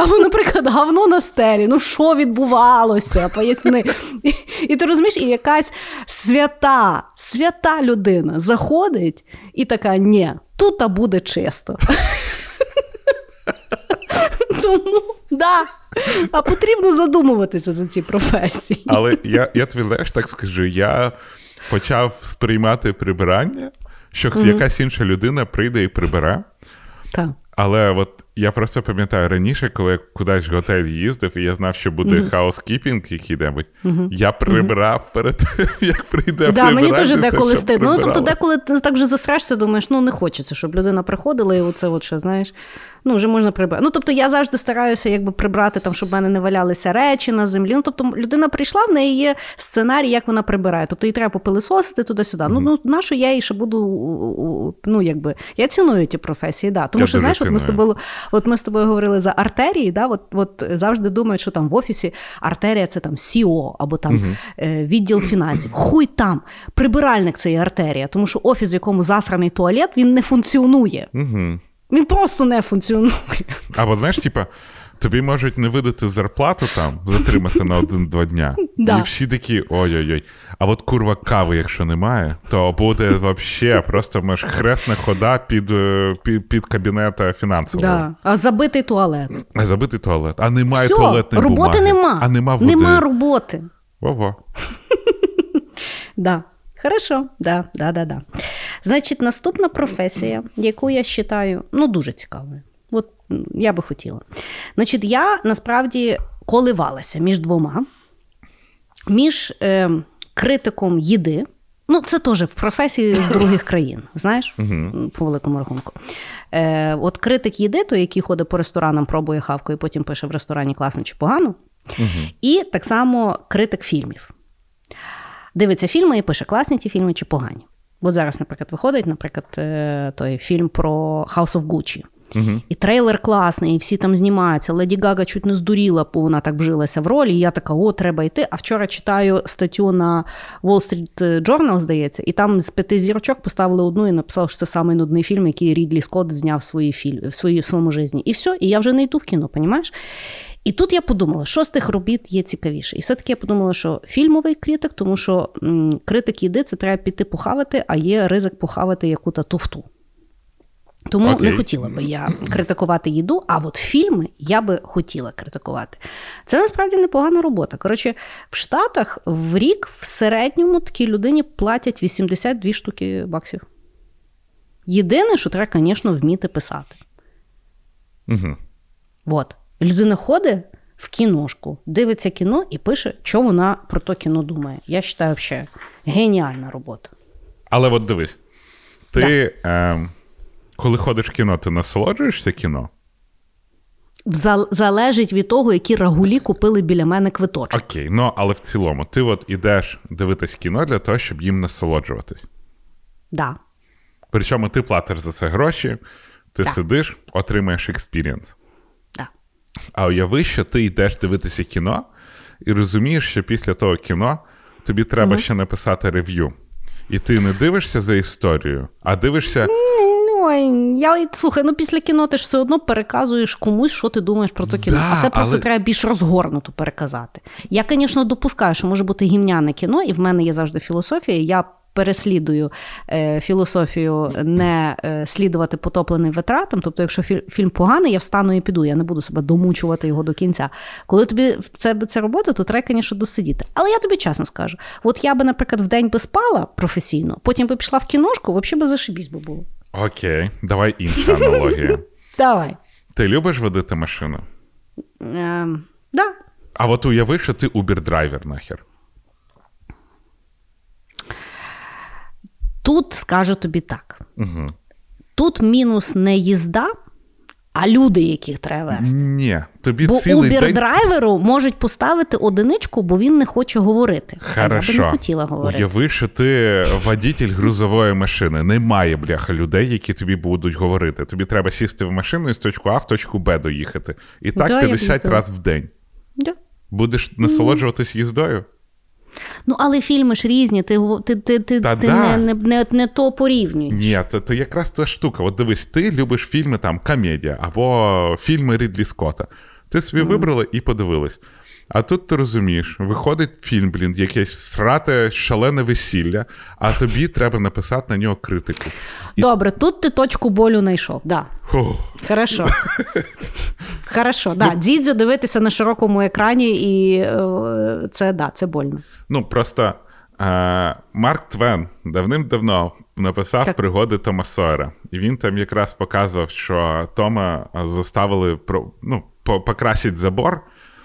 [laughs] Або, наприклад, гавно на стелі. Ну, що відбувалося? Поясни. І, і ти розумієш, і якась свята, свята людина заходить і така: ні, тут буде чисто. [laughs] Тому, да. А потрібно задумуватися за ці професії. Але я я тобі знаєш, так скажу, я почав сприймати прибирання, що mm-hmm. якась інша людина прийде і прибере. Так. Але от я просто пам'ятаю раніше, коли я кудись в готель їздив, і я знав, що буде mm-hmm. хаоскіпінг який-небудь, mm-hmm. я прибирав mm-hmm. перед тим, [laughs] як прийде. Да, Мені теж деколи стидно. Ну, тобто, деколи ти так вже засрешся, думаєш, ну не хочеться, щоб людина приходила, і оце от що, знаєш, ну вже можна прибрати. Ну, тобто, я завжди стараюся якби прибрати, там, щоб в мене не валялися речі на землі. Ну, тобто, людина прийшла, в неї є сценарій, як вона прибирає. Тобто їй треба попилисосити туди-сюди. Mm-hmm. Ну, ну на що я їй ще буду, ну якби я ціную ті професії, да. Тому я що, знаєш, от ми з тобою. От ми з тобою говорили за артерії, да, от от завжди думають, що там в офісі артерія це там СІО або там uh-huh. відділ фінансів. Хуй там, прибиральник це є артерія, тому що офіс, в якому засраний туалет, він не функціонує. Uh-huh. Він просто не функціонує. Або знаєш, типа. Тобі можуть не видати зарплату там, затримати на один-два дня. Да. І всі такі ой-ой-ой. А от курва кави, якщо немає, то буде взагалі просто маш, хресна хода під, е, під, під кабінета фінансового. Да. А забитий туалет. А забитий туалет. А немає Все, туалетної роботи бумаги. нема. А нема води. Нема роботи. Во-во. [laughs] Да. Хорошо, да, да, да, да. Значить, наступна професія, яку я вважаю, ну, дуже цікавою. Я би хотіла. Значить, я насправді коливалася між двома, між е, критиком їди. Ну, це теж в професії з других країн, знаєш, по великому рахунку. Е, от критик їди, той, який ходить по ресторанам, пробує хавку і потім пише в ресторані класно чи погано. І так само критик фільмів дивиться фільми і пише, класні ті фільми чи погані. От зараз, наприклад, виходить, наприклад, е, той фільм про House of Gucci. І трейлер класний, і всі там знімаються. Леді Гага чуть не здуріла, бо вона так вжилася в ролі. І я така, о, треба йти. А вчора читаю статтю на Wall Street Journal, здається, і там з п'яти зірочок поставили одну і написали, що це самий нудний фільм, який Рідлі Скотт зняв в своїй фільм, в своїй своєму житті. І все, і я вже не йду в кіно, понімаєш? І тут я подумала, що з тих робіт є цікавіше. І все-таки я подумала, що фільмовий критик, тому що м, критик їди, це треба піти похавати, а є ризик похавати яку-то туфту. Тому Окей. не хотіла би я критикувати їду, а от фільми я би хотіла критикувати. Це насправді непогана робота. Коротше, в Штатах в рік в середньому такій людині платять 82 штуки баксів. Єдине, що треба, звісно, вміти писати. Угу. От. Людина ходить в кіношку, дивиться кіно і пише, що вона про то кіно думає. Я вважаю, взагалі, геніальна робота. Але от дивись, ти, е, коли ходиш в кіно, ти насолоджуєшся кіно? Зал- Залежить від того, які рагулі купили біля мене квиточок. Окей, ну але в цілому, ти от ідеш дивитись кіно для того, щоб їм насолоджуватись. Да. Причому ти платиш за це гроші, ти Так. сидиш, отримаєш experience. Да. А уяви, що ти йдеш дивитися кіно, і розумієш, що після того кіно тобі треба ще написати review. І ти не дивишся за історією, а дивишся. Ой, я слухай, ну після кіно ти ж все одно переказуєш комусь, що ти думаєш про то кіно. Да, а це просто але- треба більш розгорнуто переказати. Я, звісно, допускаю, що може бути гімняне кіно, і в мене є завжди філософія. Я переслідую е, філософію не е, слідувати потопленим витратам. Тобто, якщо фі- фільм поганий, я встану і піду. Я не буду себе домучувати його до кінця. Коли тобі це, це робота, то треба, звісно, досидіти. Але я тобі чесно скажу: от я би, наприклад, в день би спала професійно, потім би пішла в кіношку, взагалі би зашибісь би було. Окей, давай інша аналогія. [laughs] Давай. Ти любиш водити машину? Ем, да. А от уяви, що ти Uber-драйвер нахер. Тут скажу тобі так: Угу. тут мінус не їзда, а люди, яких треба вести. Ні, тобі Бо цілий день. Можуть поставити одиничку, бо він не хоче говорити. А я би не хотіла говорити. Уяви, що ти водитель грузової машини. Немає бляха людей, які тобі будуть говорити. Тобі треба сісти в машину і з точку А в точку Б доїхати. І так Да, я 50 їздила. разів в день. Да. Будеш насолоджуватись їздою? Ну, але фільми ж різні, ти, ти, ти, ти, Та ти да. не, не, не, не то порівнюєш. Ні, то, то якраз та штука. От дивись, ти любиш фільми там комедія або фільми Рідлі Скотта. Ти собі вибрала і подивилась. А тут ти розумієш, виходить фільм, блін, якесь срате, шалене весілля, а тобі треба написати на нього критику. І... Добре, тут ти точку болю знайшов. Да. Хорошо. [laughs] Хорошо, да. Дідзю дивитися на широкому екрані, і е, це, да, це больно. Ну, просто е, Марк Твен давним-давно написав Так. пригоди Тома Сойера. І він там якраз показував, що Тома заставили про, ну, по- покрасити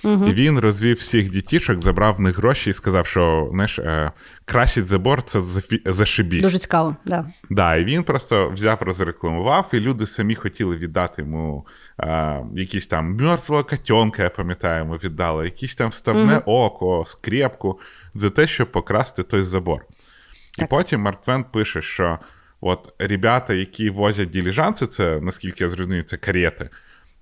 забор. І він розвів всіх дітішок, забрав в них гроші і сказав, що знаєш, е, красить забор це зашибісь. Дуже цікаво, да. Да, і він просто взяв, розрекламував, і люди самі хотіли віддати йому е, якісь там мертвого котенка, я пам'ятаю, йому віддали, якісь там вставне око, скрепку за те, щоб покрасти той забор. І потім Марк Твен пише, що от ребята, які возять діліжанси, це наскільки я зрозумів, це карети,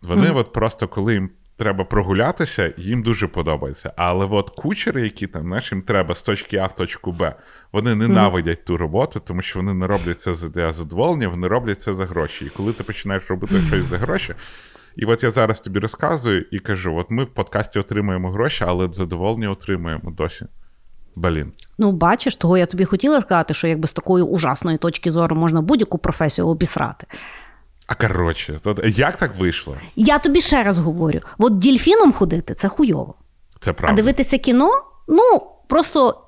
вони от просто коли їм. Треба прогулятися, їм дуже подобається. Але от кучери, які там, знаєш, їм треба з точки А в точку Б, вони ненавидять ту роботу, тому що вони не роблять це за для задоволення, вони роблять це за гроші. І коли ти починаєш робити [laughs] щось за гроші, І от я зараз тобі розказую і кажу: от ми в подкасті отримуємо гроші, але задоволення отримуємо досі. Блін. Ну, бачиш, того я тобі хотіла сказати, що якби з такої ужасної точки зору можна будь-яку професію обісрати. А коротше, то як так вийшло? Я тобі ще раз говорю: от дільфіном ходити це хуйово. Це правда. А дивитися кіно ну просто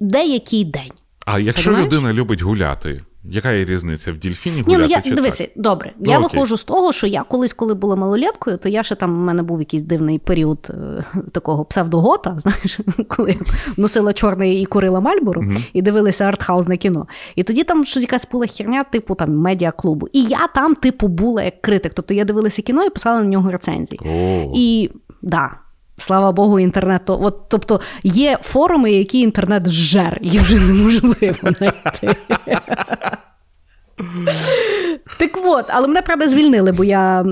деякий день. А якщо Понимаєш? людина любить гуляти, яка є різниця в дільфіні Ні, ну я чи дивися, так? добре. Ну, я окей. виходжу з того, що я колись, коли була малолеткою, то я ще там у мене був якийсь дивний період е, [laughs] такого псевдогота, [laughs] знаєш, коли я носила чорний і курила Мальбору, і дивилися артхаузне кіно. І тоді там що якась була херня, типу там медіаклубу. І я там, типу, була як критик. Тобто я дивилася кіно і писала на нього рецензії. О. І да. Слава Богу, інтернет. то- От, тобто є форуми, які інтернет зжер, їх вже неможливо [laughs] знайти. Так от, але мене правда звільнили, бо я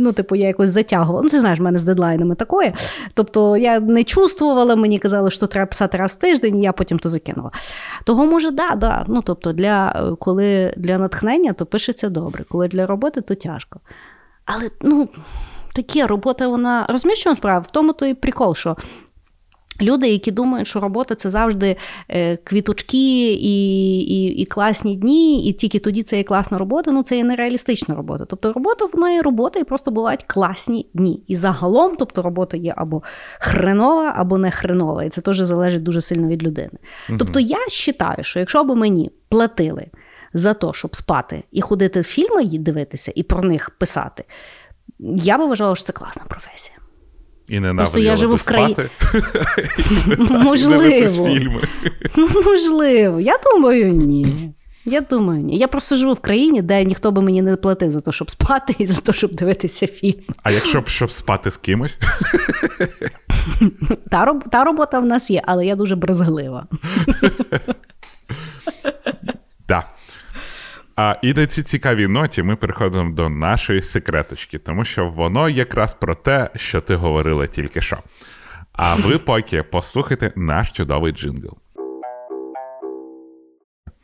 ну, типу, я якось затягувала. Ну, ти знаєш, в мене з дедлайнами такое. Тобто я не чувствувала, мені казали, що треба писати раз в тиждень, і я потім то закинула. Того, може, да, да. Ну, тобто, для, коли для натхнення, то пишеться добре, коли для роботи, то тяжко. Але ну, таке робота, вона розумієш, що справа? В тому то і прикол, що Люди, які думають, що робота це завжди е, квіточки і, і, і класні дні, і тільки тоді це є класна робота, ну це є нереалістична робота. Тобто робота вона є робота, і просто бувають класні дні. І загалом, тобто робота є або хренова, або не хренова. І це теж залежить дуже сильно від людини. Тобто я вважаю, що якщо б мені платили за те, щоб спати і ходити фільми й дивитися, і про них писати, я би вважала, що це класна професія. І не Просто я живу в краї- [laughs] спати, [laughs] Можливо. [laughs] Ну, можливо, я думаю, ні. Я думаю, ні. Я просто живу в країні, де ніхто би мені не платив за те, щоб спати, і за те, щоб дивитися фільм. А якщо б щоб спати з кимось, Та, роб- та робота в нас є, але я дуже брезглива. так. А і на цій цікавій ноті ми переходимо до нашої секреточки, тому що воно якраз про те, що ти говорила тільки що. А ви [laughs] поки послухайте наш чудовий джингл.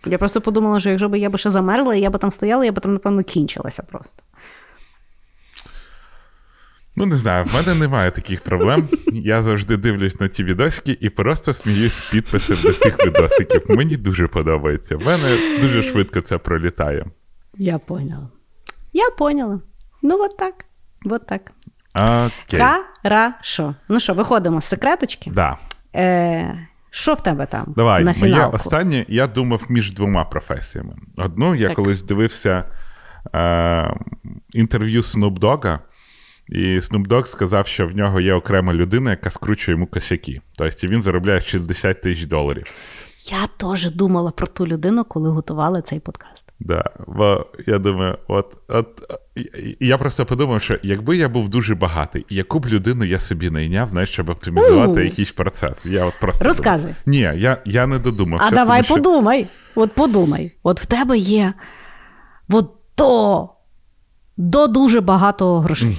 Я просто подумала, що якщо б я б ще замерзла, я б там стояла, я б там, напевно, кінчилася просто. Ну, не знаю, в мене немає таких проблем. Я завжди дивлюсь на ті відосики і просто сміюсь з підписів до цих відосиків. Мені дуже подобається. В мене дуже швидко це пролітає. Я поняла. Я поняла. Ну, от так. От так. Окей. Хорошо. Ну що, виходимо з секреточки. Да. Е, що в тебе там? Давай, на моє останнє, я думав між двома професіями. Одну, я Так. колись дивився е, інтерв'ю Snoop і Snoop Dogg сказав, що в нього є окрема людина, яка скручує йому косяки. Тобто він заробляє 60 тисяч доларів. Я теж думала про ту людину, коли готувала цей подкаст. Да, бо я думаю, от, от я просто подумав, що якби я був дуже багатий, яку б людину я собі найняв, знаєш, щоб оптимізувати У. якийсь процес. Я от просто Розказуй. думав. Ні, я, я не додумався. А давай тому що... подумай. От подумай. От в тебе є от до, до дуже багато грошей.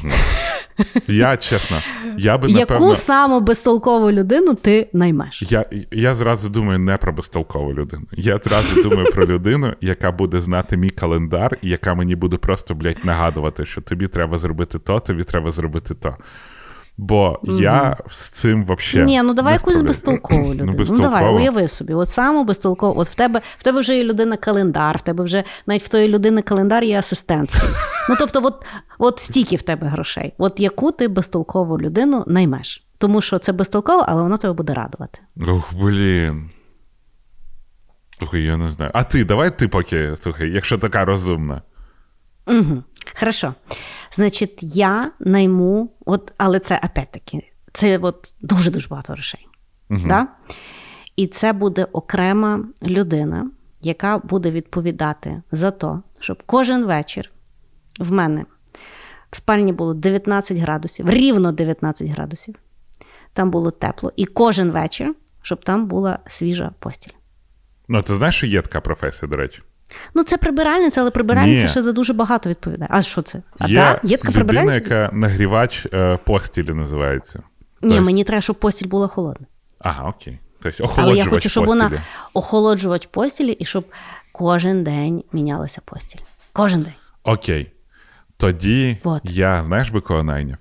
Я чесно, я би Яку напевно. саму безтолкову людину ти наймеш? Я, я зразу думаю не про безтолкову людину. Я зразу думаю про людину, яка буде знати мій календар, і яка мені буде просто, блядь, нагадувати, що тобі треба зробити то, тобі треба зробити то. Бо я з цим взагалі. Ні, ну давай якусь безтолкову людину. Ну, давай, уяви собі, от саму безтолкову. От в тебе в тебе вже є людина календар, в тебе вже навіть в тої людини календар є асистент. Ну тобто, от, от стільки в тебе грошей. От яку ти безтолкову людину наймеш? Тому що це безтолково, але воно тебе буде радувати. Ух, блін. Слухай, я не знаю. А ти, давай ти поки, слухай, якщо така розумна. Угу. Хорошо. Значить, я найму, от, але це опять-таки, це от дуже-дуже багато грошей. Угу. Да? І це буде окрема людина, яка буде відповідати за те, щоб кожен вечір в мене в спальні було 19 градусів, рівно 19 градусів. Там було тепло. І кожен вечір, щоб там була свіжа постіль. Ну, ти знаєш, що є така професія, до речі? Ну, це прибиральниця, але прибиральниця Ні. ще за дуже багато відповідає. А що це? А Є, да? є така людина, прибиральниця? яка нагрівач е, постілі називається. Ні, Тобто- мені треба, щоб постіль була холодна. Ага, окей. Тобто Але я хочу, щоб постілі. вона охолоджувач постілі і щоб кожен день мінялася постіль. Кожен день. Окей. тоді Вот. я, знаєш, би кого найняв?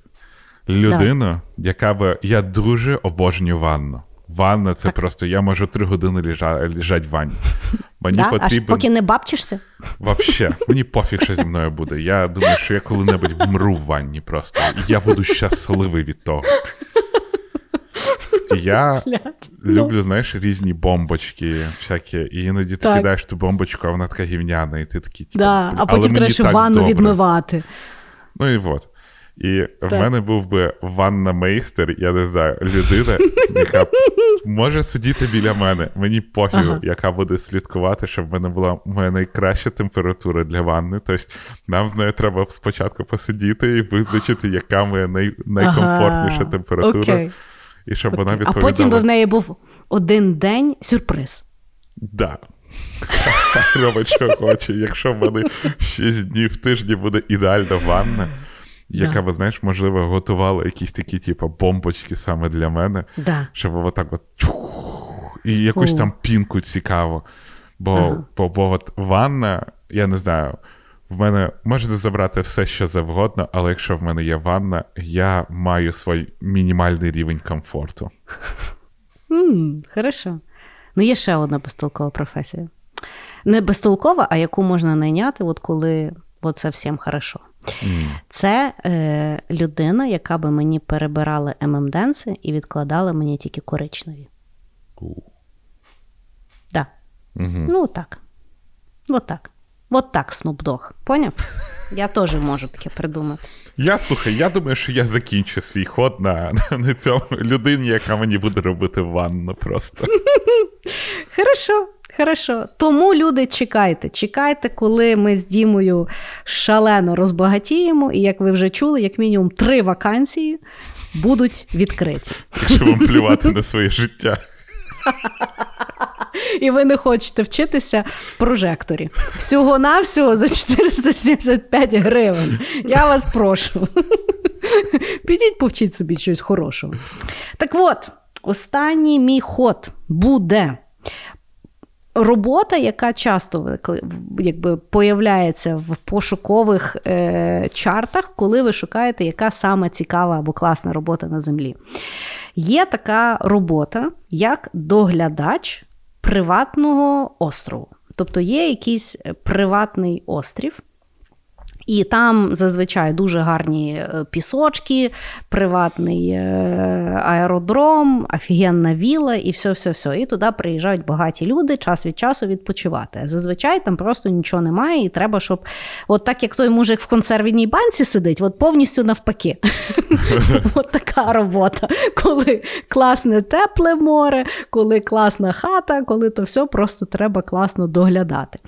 Людину, яка би. Я дуже обожнюю ванну. Ванна це просто я можу три години лежа, лежать в ванні. Мені Да? Аж поки не бабчишся. Вообще, мені пофіг, що зі мною буде. Я думаю, що я коли-небудь вмру в ванні просто. І я буду щасливий від того. Я Блядь. люблю, знаєш, різні бомбочки, всякі, і іноді ти Так. кидаєш ту бомбочку, а вона така гівняна, і ти такий, типу, Да, а потім треба ще так ванну добре». відмивати. Ну і от. І в мене був би ванна мейстер, я не знаю, людина, яка може сидіти біля мене. Мені пофігу, Ага. яка буде слідкувати, щоб в мене була моя найкраща температура для ванни. Тобто нам з нею треба спочатку посидіти і визначити, яка моя най... найкомфортніша Ага, температура. окей. І щоб вона А потім би в неї був один день сюрприз. Да. [laughs] Робить, що хоче. Якщо в мене 6 днів в тижні буде ідеальна ванна, яка, ви знаєш, можливо, готувала якісь такі, типу, бомбочки саме для мене, Да. щоб отак от чух, і якусь там пінку цікаву. Бо, Ага. бо, бо от ванна, я не знаю, в мене можете забрати все, що завгодно, але якщо в мене є ванна, я маю свій мінімальний рівень комфорту. м хорошо. Ну, є ще одна безтолкова професія. Не безтолкова, а яку можна найняти, от коли от це всім Це е, людина, яка би мені перебирала ММДенси і відкладала мені тільки коричневі. Да. Угу. Ну, так. Вот так. Вот так, Dogg. Поняв? Я теж можу таке придумати. Я слухай, я думаю, що я закінчу свій ход на, на, на цьому людині, яка мені буде робити ванну просто. Хорошо, хорошо. Тому, люди, чекайте. Чекайте, коли ми з Дімою шалено розбагатіємо, і як ви вже чули, як мінімум три вакансії будуть відкриті. Якщо вам плювати на своє життя. І ви не хочете вчитися в прожекторі. Всього-навсього за 475 гривень. Я вас прошу. Підіть повчіть собі щось хорошого. Так от, останній мій ход буде. Робота, яка часто якби, появляється в пошукових е, чартах, коли ви шукаєте, яка саме цікава або класна робота на землі. Є така робота, як доглядач приватного острову. Тобто є якийсь приватний острів, і там зазвичай дуже гарні е, пісочки, приватний е, аеродром, офігенна віла і все-все-все. І туди приїжджають багаті люди час від часу відпочивати. Зазвичай там просто нічого немає, і треба, щоб от так як той мужик в консервній банці сидить, от повністю навпаки. [laughs] От така робота. Коли класне тепле море, коли класна хата, коли то все просто треба класно доглядати.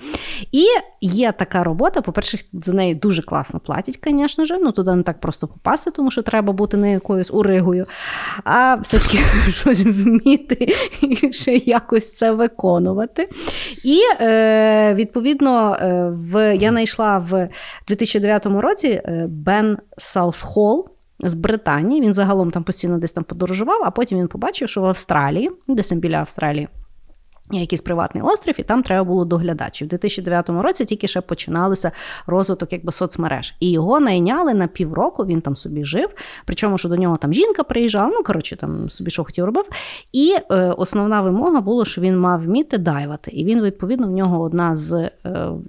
І є така робота, по-перше, за неї дуже класно платять, звісно ж. Ну туди не так просто попасти, тому що треба бути не якоюсь уригою, а все-таки [laughs] щось вміти і ще якось це виконувати. І е, відповідно, е, в, я знайшла в 2009 році е, Бен Саутхолл. З Британії він загалом там постійно десь там подорожував, а потім він побачив, що в Австралії, десь там біля Австралії, якийсь приватний острів, і там треба було доглядачів. У 2009 році тільки ще починалося розвиток якби соцмереж. І його найняли на півроку, він там собі жив. Причому, що до нього там жінка приїжджала, ну коротше, там собі що хотів робив. І е, основна вимога була, що він мав вміти дайвати. І він, відповідно, в нього одна з е,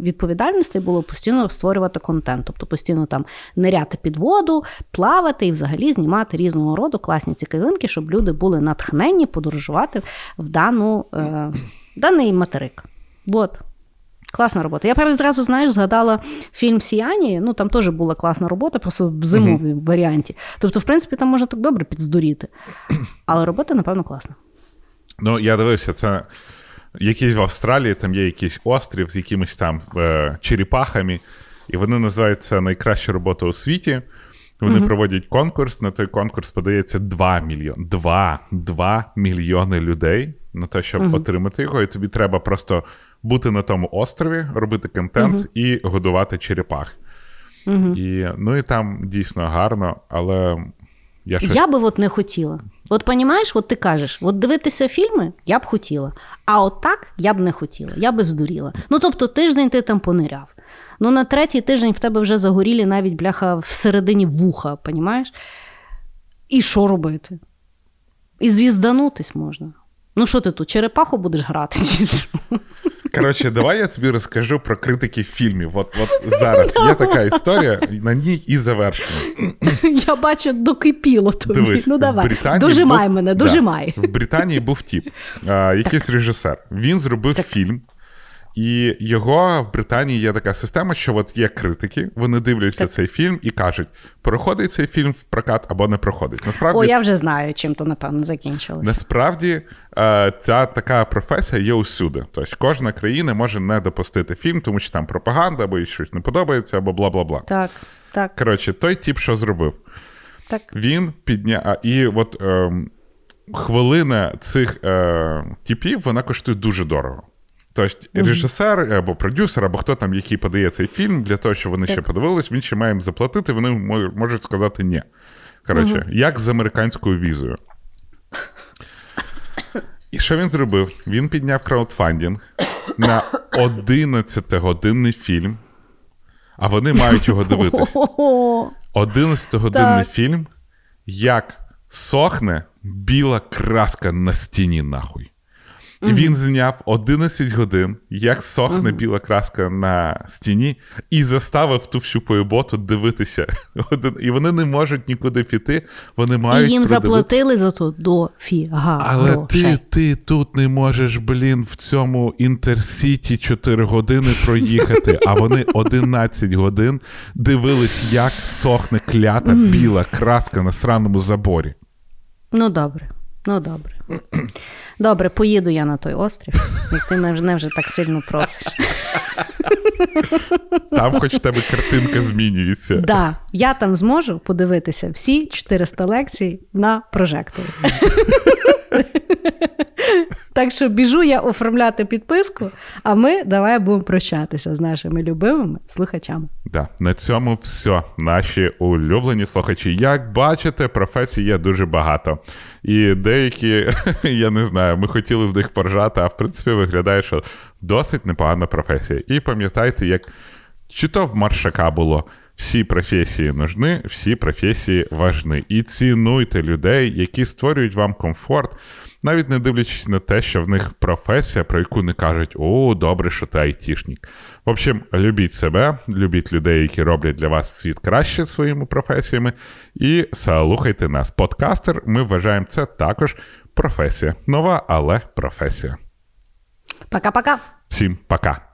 відповідальностей було постійно створювати контент, тобто постійно там ниряти під воду, плавати і взагалі знімати різного роду класні цікавинки, щоб люди були натхненні подорожувати в дану. Е, даний материк. Вот. Класна робота. Я правда, зразу, знаєш, згадала фільм Сіані. Ну там теж була класна робота, просто в зимовій варіанті. Тобто, в принципі, там можна так добре підздуріти. [clears throat] Але робота, напевно, класна. Ну, я дивився, це якийсь в Австралії, там є якийсь острів з якимись там е, черепахами, і вони називають це найкраща робота у світі. Вони проводять конкурс. На той конкурс подається 2 мільйони. 2, 2 мільйони людей на те, щоб отримати його. І тобі треба просто бути на тому острові, робити контент і годувати черепах. І, ну і там дійсно гарно, але я щось Я би от не хотіла. От понімаєш, от ти кажеш, от дивитися фільми я б хотіла. А от так я б не хотіла, я би здуріла. Ну тобто тиждень ти там пониряв. Ну, на третій тиждень в тебе вже загорілі навіть бляха всередині вуха, понімаєш? І що робити? І звізданутись можна. Ну, що ти тут, черепаху будеш грати? чи що? Коротше, давай я тобі розкажу про критики фільмів. От, от зараз [laughs] є така історія, на ній і завершено. Я бачу, докипіло тобі. Дивись, ну давай, Британії дожимай був- мене, да, в Британії був тіп, а, якийсь режисер. Він зробив фільм. І його в Британії є така система, що от є критики, вони дивляться цей фільм і кажуть, проходить цей фільм в прокат або не проходить. Насправді, О, я вже знаю, чим то, напевно, закінчилось. Насправді е, ця така професія є усюди. Тобто кожна країна може не допустити фільм, тому що там пропаганда, або їй щось не подобається, або бла бла бла. Так, так, Коротше, той тіп, що зробив, так. він підняв. І от ем, хвилина цих е, типів вона коштує дуже дорого. Тобто режисер або продюсер, або хто там, який подає цей фільм, для того, щоб вони ще подивились, він ще має їм заплатити, вони можуть сказати ні. Коротше, як з американською візою. І що він зробив? Він підняв краудфандинг на 11-годинний фільм, а вони мають його дивитися. [laughs] О, 11-годинний фільм, як сохне біла краска на стіні, нахуй. І він зняв 11 годин, як сохне біла краска на стіні, і заставив ту всю поєботу дивитися. [laughs] І вони не можуть нікуди піти, вони і їм продивити- заплатили за то дофіга Але ти, ти тут не можеш, блін, в цьому інтерсіті 4 години проїхати, а вони [laughs] 11 годин дивились, як сохне клята біла краска на сраному заборі. Ну, добре, ну добре. [clears throat] Добре, поїду я на той острів, як ти мене вже, так сильно просиш. Там хоч в тебе картинка змінюється. Да, я там зможу подивитися всі 400 лекцій на прожекторі. Так що біжу я оформляти підписку, а ми давай будемо прощатися з нашими любимими слухачами. Да. На цьому все. Наші улюблені слухачі. Як бачите, професій є дуже багато. І деякі, [laughs] я не знаю, ми хотіли в них поржати, а в принципі виглядає, що досить непогана професія. І пам'ятайте, як чи то в маршака було. Всі професії нужні, всі професії важні. І цінуйте людей, які створюють вам комфорт, навіть не дивлячись на те, що в них професія, про яку не кажуть, о, добре, що ти айтішник. В общем, любіть себе, любіть людей, які роблять для вас світ краще своїми професіями, і слухайте нас. Подкастер, ми вважаємо це також професія. Нова, але професія. Пока-пока! Всім пока!